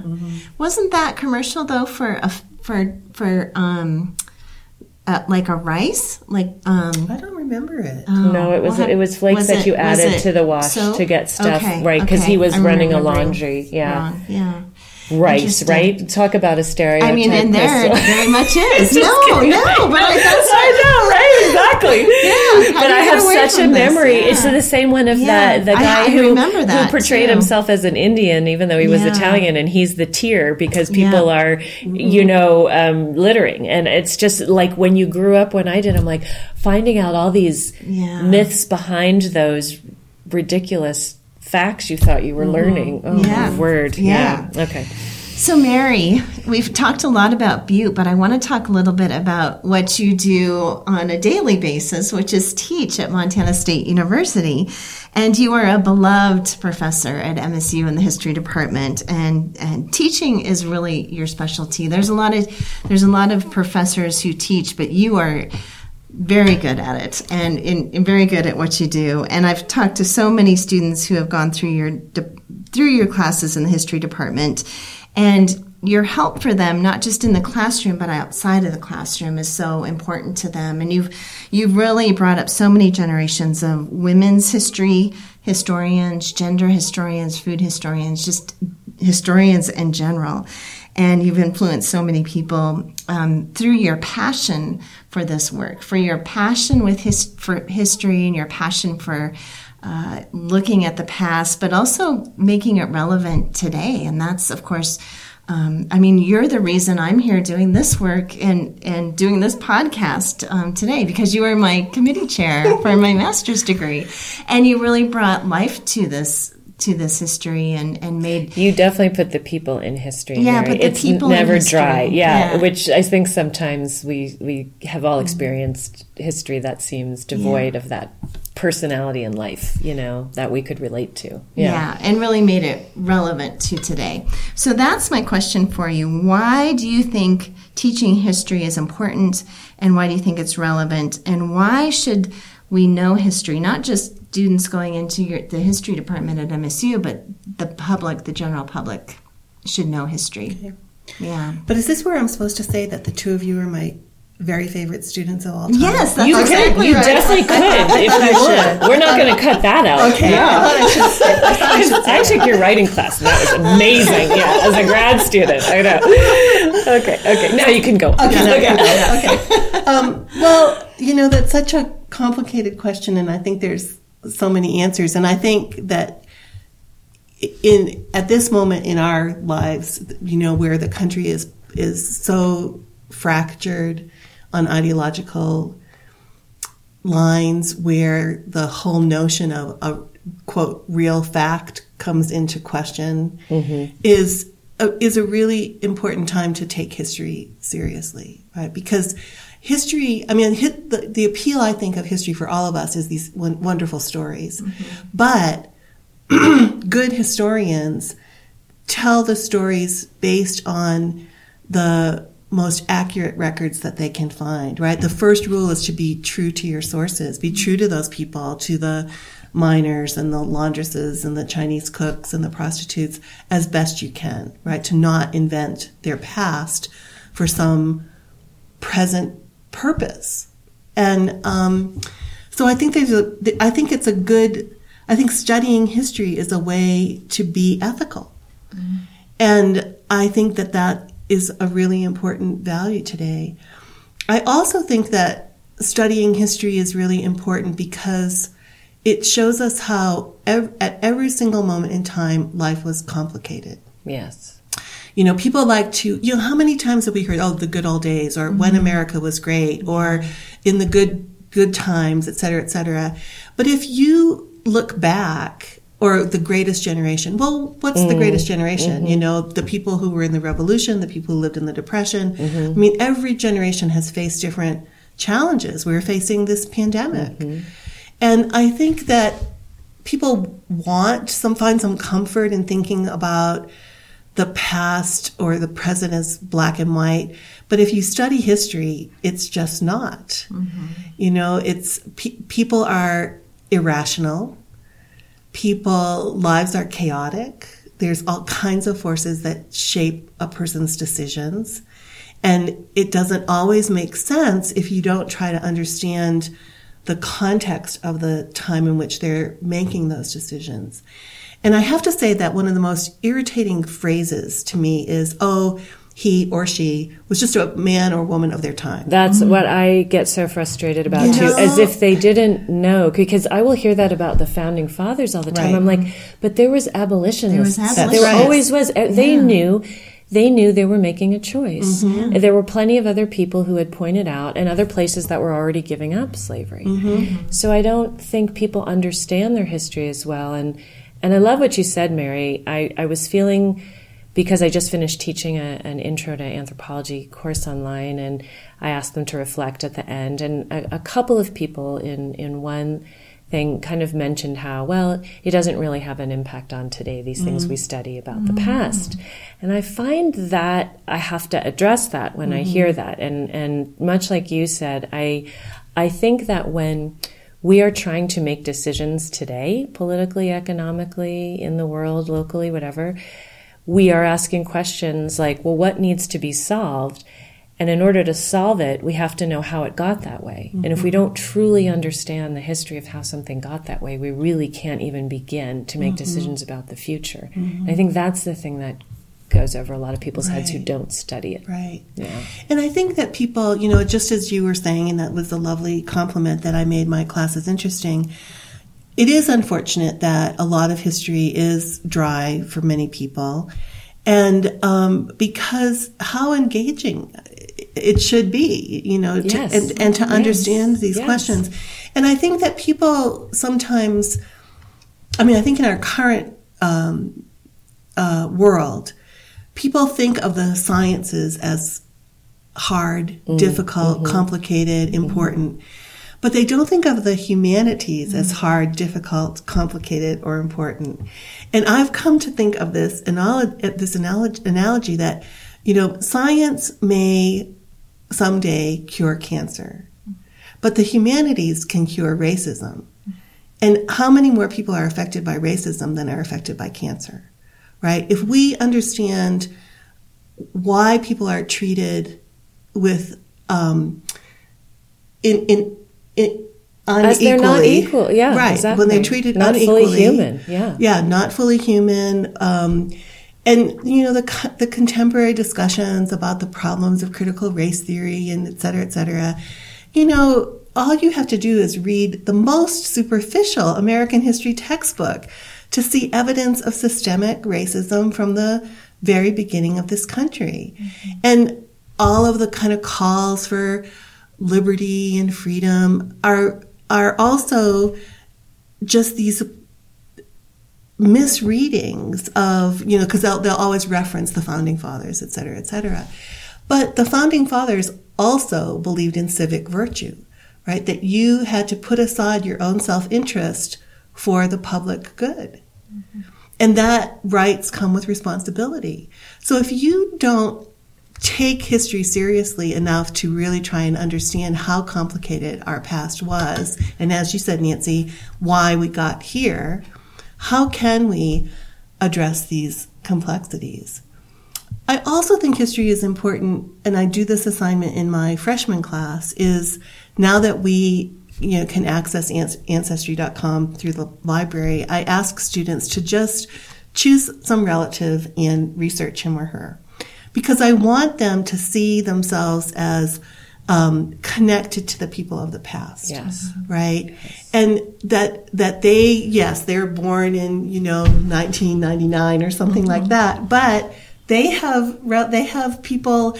Wasn't that commercial though for a for for um uh, like a rice like um I don't remember it. No, it was what- it was flakes was that it- you added to the wash soap? to get stuff Okay, right because okay. he was I'm running a laundry. Yeah, wrong. yeah. Interesting. right? Talk about a stereotype. I mean, and there it very much is. no, no, but I, that's I know, right? Exactly. Yeah. But I have such a memory. Yeah. It's the same one of Yeah. that the guy I who remember that, who portrayed too. himself as an Indian, even though he was Yeah. Italian, and he's the tear because people are, you know, um, littering, and it's just like when you grew up. When I did, I'm like finding out all these myths behind those ridiculous facts you thought you were mm-hmm. learning. Oh, Yeah. my word. Yeah. yeah. Okay. So, Mary, we've talked a lot about Butte, but I want to talk a little bit about what you do on a daily basis, which is teach at Montana State University. And you are a beloved professor at MSU in the history department, and, and teaching is really your specialty. There's a lot of there's a lot of professors who teach, but you are very good at it and, in, and very good at what you do. And I've talked to so many students who have gone through your de- through your classes in the history department, and your help for them, not just in the classroom but outside of the classroom, is so important to them. And you've you've really brought up so many generations of women's history historians, gender historians, food historians, just historians in general. And you've influenced so many people um, through your passion for this work, for your passion with his, for history and your passion for uh, looking at the past, but also making it relevant today. And that's, of course, um, I mean, you're the reason I'm here doing this work and, and doing this podcast um, today because you were my committee chair for my master's degree, and you really brought life to this to this history and, and made You definitely put the people in history. Yeah, Mary. but the it's people in never history. dry. Yeah, Yeah. which I think sometimes we we have all experienced history that seems devoid of that personality and life. You know that we could relate to. Yeah. and really made it relevant to today. So that's my question for you. Why do you think teaching history is important and why do you think it's relevant and why should we know history, not just students going into your, the history department at MSU, but the public, the general public should know history. Yeah. But is this where I'm supposed to say that the two of you are my very favorite students of all time. Yes, that's You exactly could. You definitely could if you would. We're not going to cut that out. Okay. Yeah. I I I I I took your writing class, and that was amazing. Yeah, as a grad student, I know. Okay, okay. Now you can go. Okay, no, Okay. no, okay. Um, well, you know, that's such a complicated question, and I think there's so many answers. And I think that in at this moment in our lives, you know, where the country is is so fractured on ideological lines, where the whole notion of a quote real fact comes into question, mm-hmm. is a, is a really important time to take history seriously, right? Because history, I mean, hit the, the appeal I think of history for all of us is these wonderful stories, mm-hmm. but good historians tell the stories based on the most accurate records that they can find, right? The first rule is to be true to your sources, be true to those people, to the miners and the laundresses and the Chinese cooks and the prostitutes as best you can, right? To not invent their past for some present purpose. And um, so I think there's a, I think it's a good, I think studying history is a way to be ethical. And I think that that is a really important value today. I also think that studying history is really important because it shows us how ev- at every single moment in time life was complicated. Yes. You know, people like to, you know, how many times have we heard, oh, the good old days, or when mm-hmm. America was great, or in the good, good times, et cetera, et cetera. But if you look back, or the greatest generation, well, what's the greatest mm-hmm. generation? Mm-hmm. You know, the people who were in the revolution, the people who lived in the depression. I mean, every generation has faced different challenges. We're facing this pandemic. And I think that people want some, find some comfort in thinking about the past or the present is black and white. But if you study history, it's just not. Mm-hmm. You know, it's pe- people are irrational. People lives are chaotic. There's all kinds of forces that shape a person's decisions. And it doesn't always make sense if you don't try to understand the context of the time in which they're making those decisions. And I have to say that one of the most irritating phrases to me is, oh, he or she was just a man or woman of their time. That's what I get so frustrated about You too, as if they didn't know. Because I will hear that about the founding fathers all the time. Right. I'm like, but there was abolitionists. There was There abolitionists. always was. Uh, They knew. They knew they were making a choice. Mm-hmm. There were plenty of other people who had pointed out, and other places that were already giving up slavery. Mm-hmm. So I don't think people understand their history as well. And and I love what you said, Mary. I, I was feeling because I just finished teaching a, an intro to anthropology course online, and I asked them to reflect at the end. And a, a couple of people in, in one thing kind of mentioned how, well, it doesn't really have an impact on today, these things we mm. study about the mm. past. And I find that I have to address that when I hear mm-hmm. that. And, and much like you said, I, I think that when we are trying to make decisions today, politically, economically, in the world, locally, whatever, we are asking questions like, well, what needs to be solved? And in order to solve it, we have to know how it got that way. And if we don't truly understand the history of how something got that way, we really can't even begin to make mm-hmm. decisions about the future. And I think that's the thing that goes over a lot of people's heads who don't study it. Right. Yeah. And I think that people, you know, just as you were saying, and that was a lovely compliment that I made my classes interesting, it is unfortunate that a lot of history is dry for many people. And um, because how engaging it should be, you know, to, Yes. and, and to Yes. understand these Yes. questions. And I think that people sometimes, I mean, I think in our current um, uh, world, people think of the sciences as hard, mm-hmm. difficult, mm-hmm. complicated, mm-hmm. important. But they don't think of the humanities as hard, difficult, complicated, or important. And I've come to think of this this analogy, analogy that, you know, science may someday cure cancer, but the humanities can cure racism. And how many more people are affected by racism than are affected by cancer, right? If we understand why people are treated with um, in in, in unequally. As they're not equal, yeah, right. exactly. When they're treated Not unequally, fully human, yeah. yeah, not fully human. Um, and you know the the contemporary discussions about the problems of critical race theory and et cetera, et cetera. You know, all you have to do is read the most superficial American history textbook to see evidence of systemic racism from the very beginning of this country, mm-hmm. and all of the kind of calls for liberty and freedom are are also just these misreadings of you know because they'll, they'll always reference the founding fathers et cetera et cetera. But the founding fathers also believed in civic virtue right? That you had to put aside your own self-interest for the public good and that rights come with responsibility so if you don't take history seriously enough to really try and understand how complicated our past was and as you said nancy why we got here how can we address these complexities? I also think history is important, and I do this assignment in my freshman class, is now that we you know, can access ancestry.com through the library, I ask students to just choose some relative and research him or her. Because I want them to see themselves as um, connected to the people of the past. Yes. Right. And that, that they, yes, they're born in, you know, 1999 or something Mm-hmm. like that, but they have, re- they have people,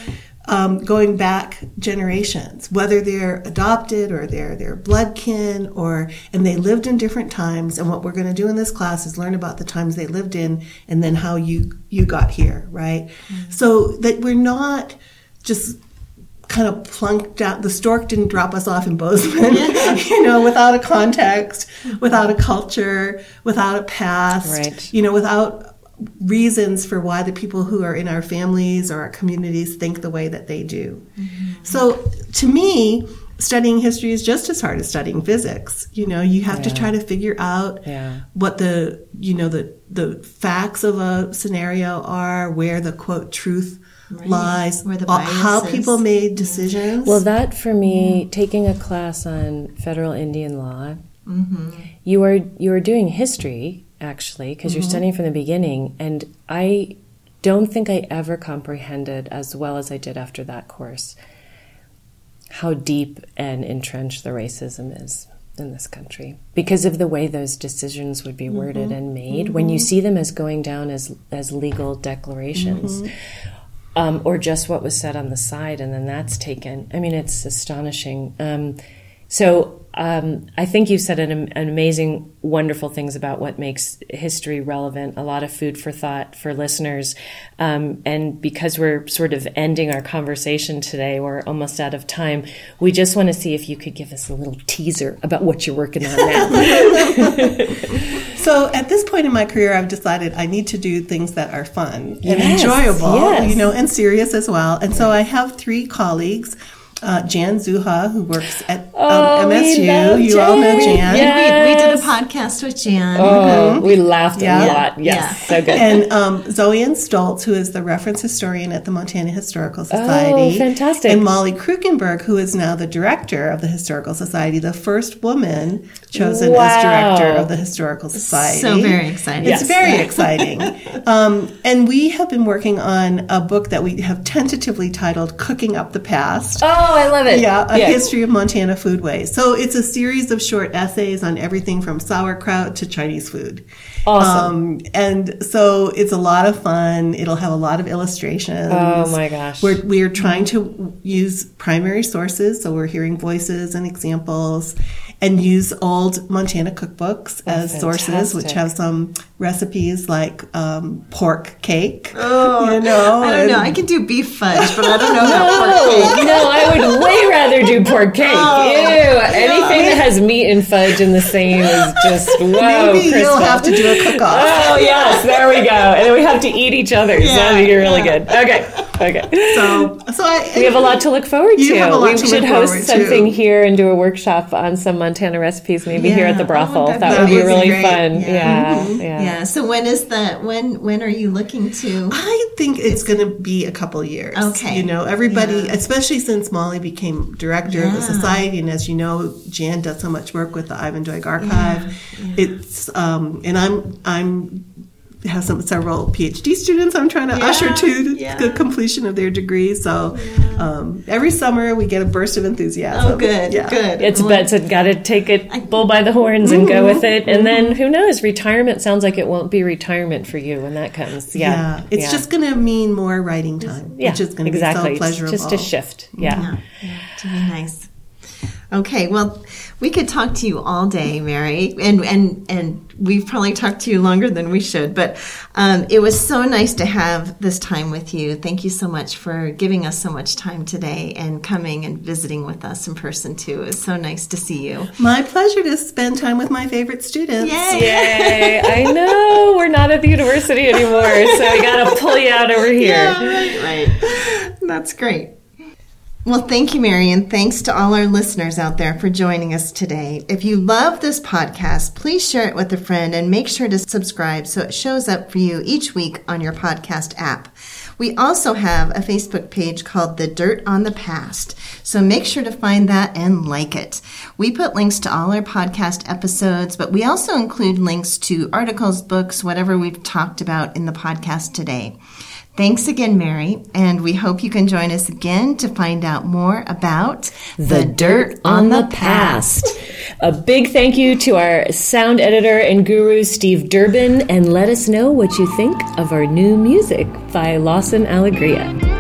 um, going back generations, whether they're adopted or they're their blood kin or, and they lived in different times. And what we're going to do in this class is learn about the times they lived in and then how you, you got here, right? So that we're not just kind of plunked out. The stork didn't drop us off in Bozeman, you know, without a context, without a culture, without a past, Right. you know, without reasons for why the people who are in our families or our communities think the way that they do. Mm-hmm. So to me, studying history is just as hard as studying physics. You know, you have to try to figure out Yeah. what the you know the the facts of a scenario are, where the quote truth Right. lies, Where the how bias is. people made decisions. Well, that for me, taking a class on federal Indian law, mm-hmm. you are you are doing history actually because you're studying from the beginning, and I don't think I ever comprehended as well as I did after that course how deep and entrenched the racism is in this country because of the way those decisions would be worded and made when you see them as going down as as legal declarations um, or just what was said on the side, and then that's taken. I mean, it's astonishing. Um, so um, I think you've said an, an amazing, wonderful things about what makes history relevant. A lot of food for thought for listeners. Um, and because we're sort of ending our conversation today, we're almost out of time. We just want to see if you could give us a little teaser about what you're working on now. So at this point in my career, I've decided I need to do things that are fun and Yes, enjoyable, yes. you know, and serious as well. And so I have three colleagues. Uh, Jan Zauha, who works at um, Oh, we MSU. love You all know Jan. Jan. Yeah. We, we did a podcast with Jan. oh, we laughed Yeah. a lot. Yes, Yeah. so good. And um, Zoe Ann Stoltz, who is the reference historian at the Montana Historical Society. Oh, fantastic. And Molly Kruckenberg, who is now the director of the Historical Society, the first woman chosen as director of the Historical Society. So very exciting. It's Yes. very exciting. Um, and we have been working on a book that we have tentatively titled Cooking Up the Past. oh, I love it. Yeah, a Yeah. history of Montana foodways. So it's a series of short essays on everything from sauerkraut to Chinese food. Awesome. Um, and so it's a lot of fun. It'll have a lot of illustrations. Oh, my gosh. We're, we're trying to use primary sources, so we're hearing voices and examples, and use old Montana cookbooks as sources, which Oh, have some recipes like um, pork cake. Oh, you know, I don't know. I can do beef fudge, but I don't know about pork No, cake. no, I would way rather do pork cake. Oh, Ew, anything that has meat and fudge in the same is just whoa. Maybe you'll have to do a cook-off. Oh yes, there we go. And then we have to eat each other. So Yeah, that'd be really yeah. good. Okay. Okay. So, so I, We have a lot to look forward You to. have a lot we to should look host forward something to. here and do a workshop on some Montana recipes, maybe here at the brothel. Oh, that, that- would be really great. fun. Yeah. Yeah. Yeah. Yeah. So when is the when when are you looking to? I think it's going to be a couple years. Okay. You know, everybody, Yeah. especially since Molly became director of the society, and as you know, Jan does so much work with the Ivan Doig Archive. It's um, and I'm I'm have some several PhD students I'm trying to Yeah, usher to yeah. the completion of their degrees. So um, every summer we get a burst of enthusiasm. Oh, good, Yeah. good. It's Well, but it's got to take it bull by the horns and go with it, and then who knows? Retirement sounds like it won't be retirement for you when that comes. Yeah, Yeah, it's Yeah. just going to mean more writing time, yeah, which is going to exactly. be so It's pleasurable. just a shift. Yeah. Yeah, to be nice. Okay, well, we could talk to you all day, Mary, and and and we've probably talked to you longer than we should. But um, it was so nice to have this time with you. Thank you so much for giving us so much time today and coming and visiting with us in person too. It was so nice to see you. My pleasure to spend time with my favorite students. Yay! Yay! I know we're not at the university anymore, so I got to pull you out over here. Yeah, right, right. That's great. Well, thank you, Mary, and thanks to all our listeners out there for joining us today. If you love this podcast, please share it with a friend and make sure to subscribe so it shows up for you each week on your podcast app. We also have a Facebook page called The Dirt on the Past, so make sure to find that and like it. We put links to all our podcast episodes, but we also include links to articles, books, whatever we've talked about in the podcast today. Thanks again, Mary, and we hope you can join us again to find out more about The Dirt on the Past. A big thank you to our sound editor and guru, Steve Durbin, and let us know what you think of our new music by Lawson Alegria.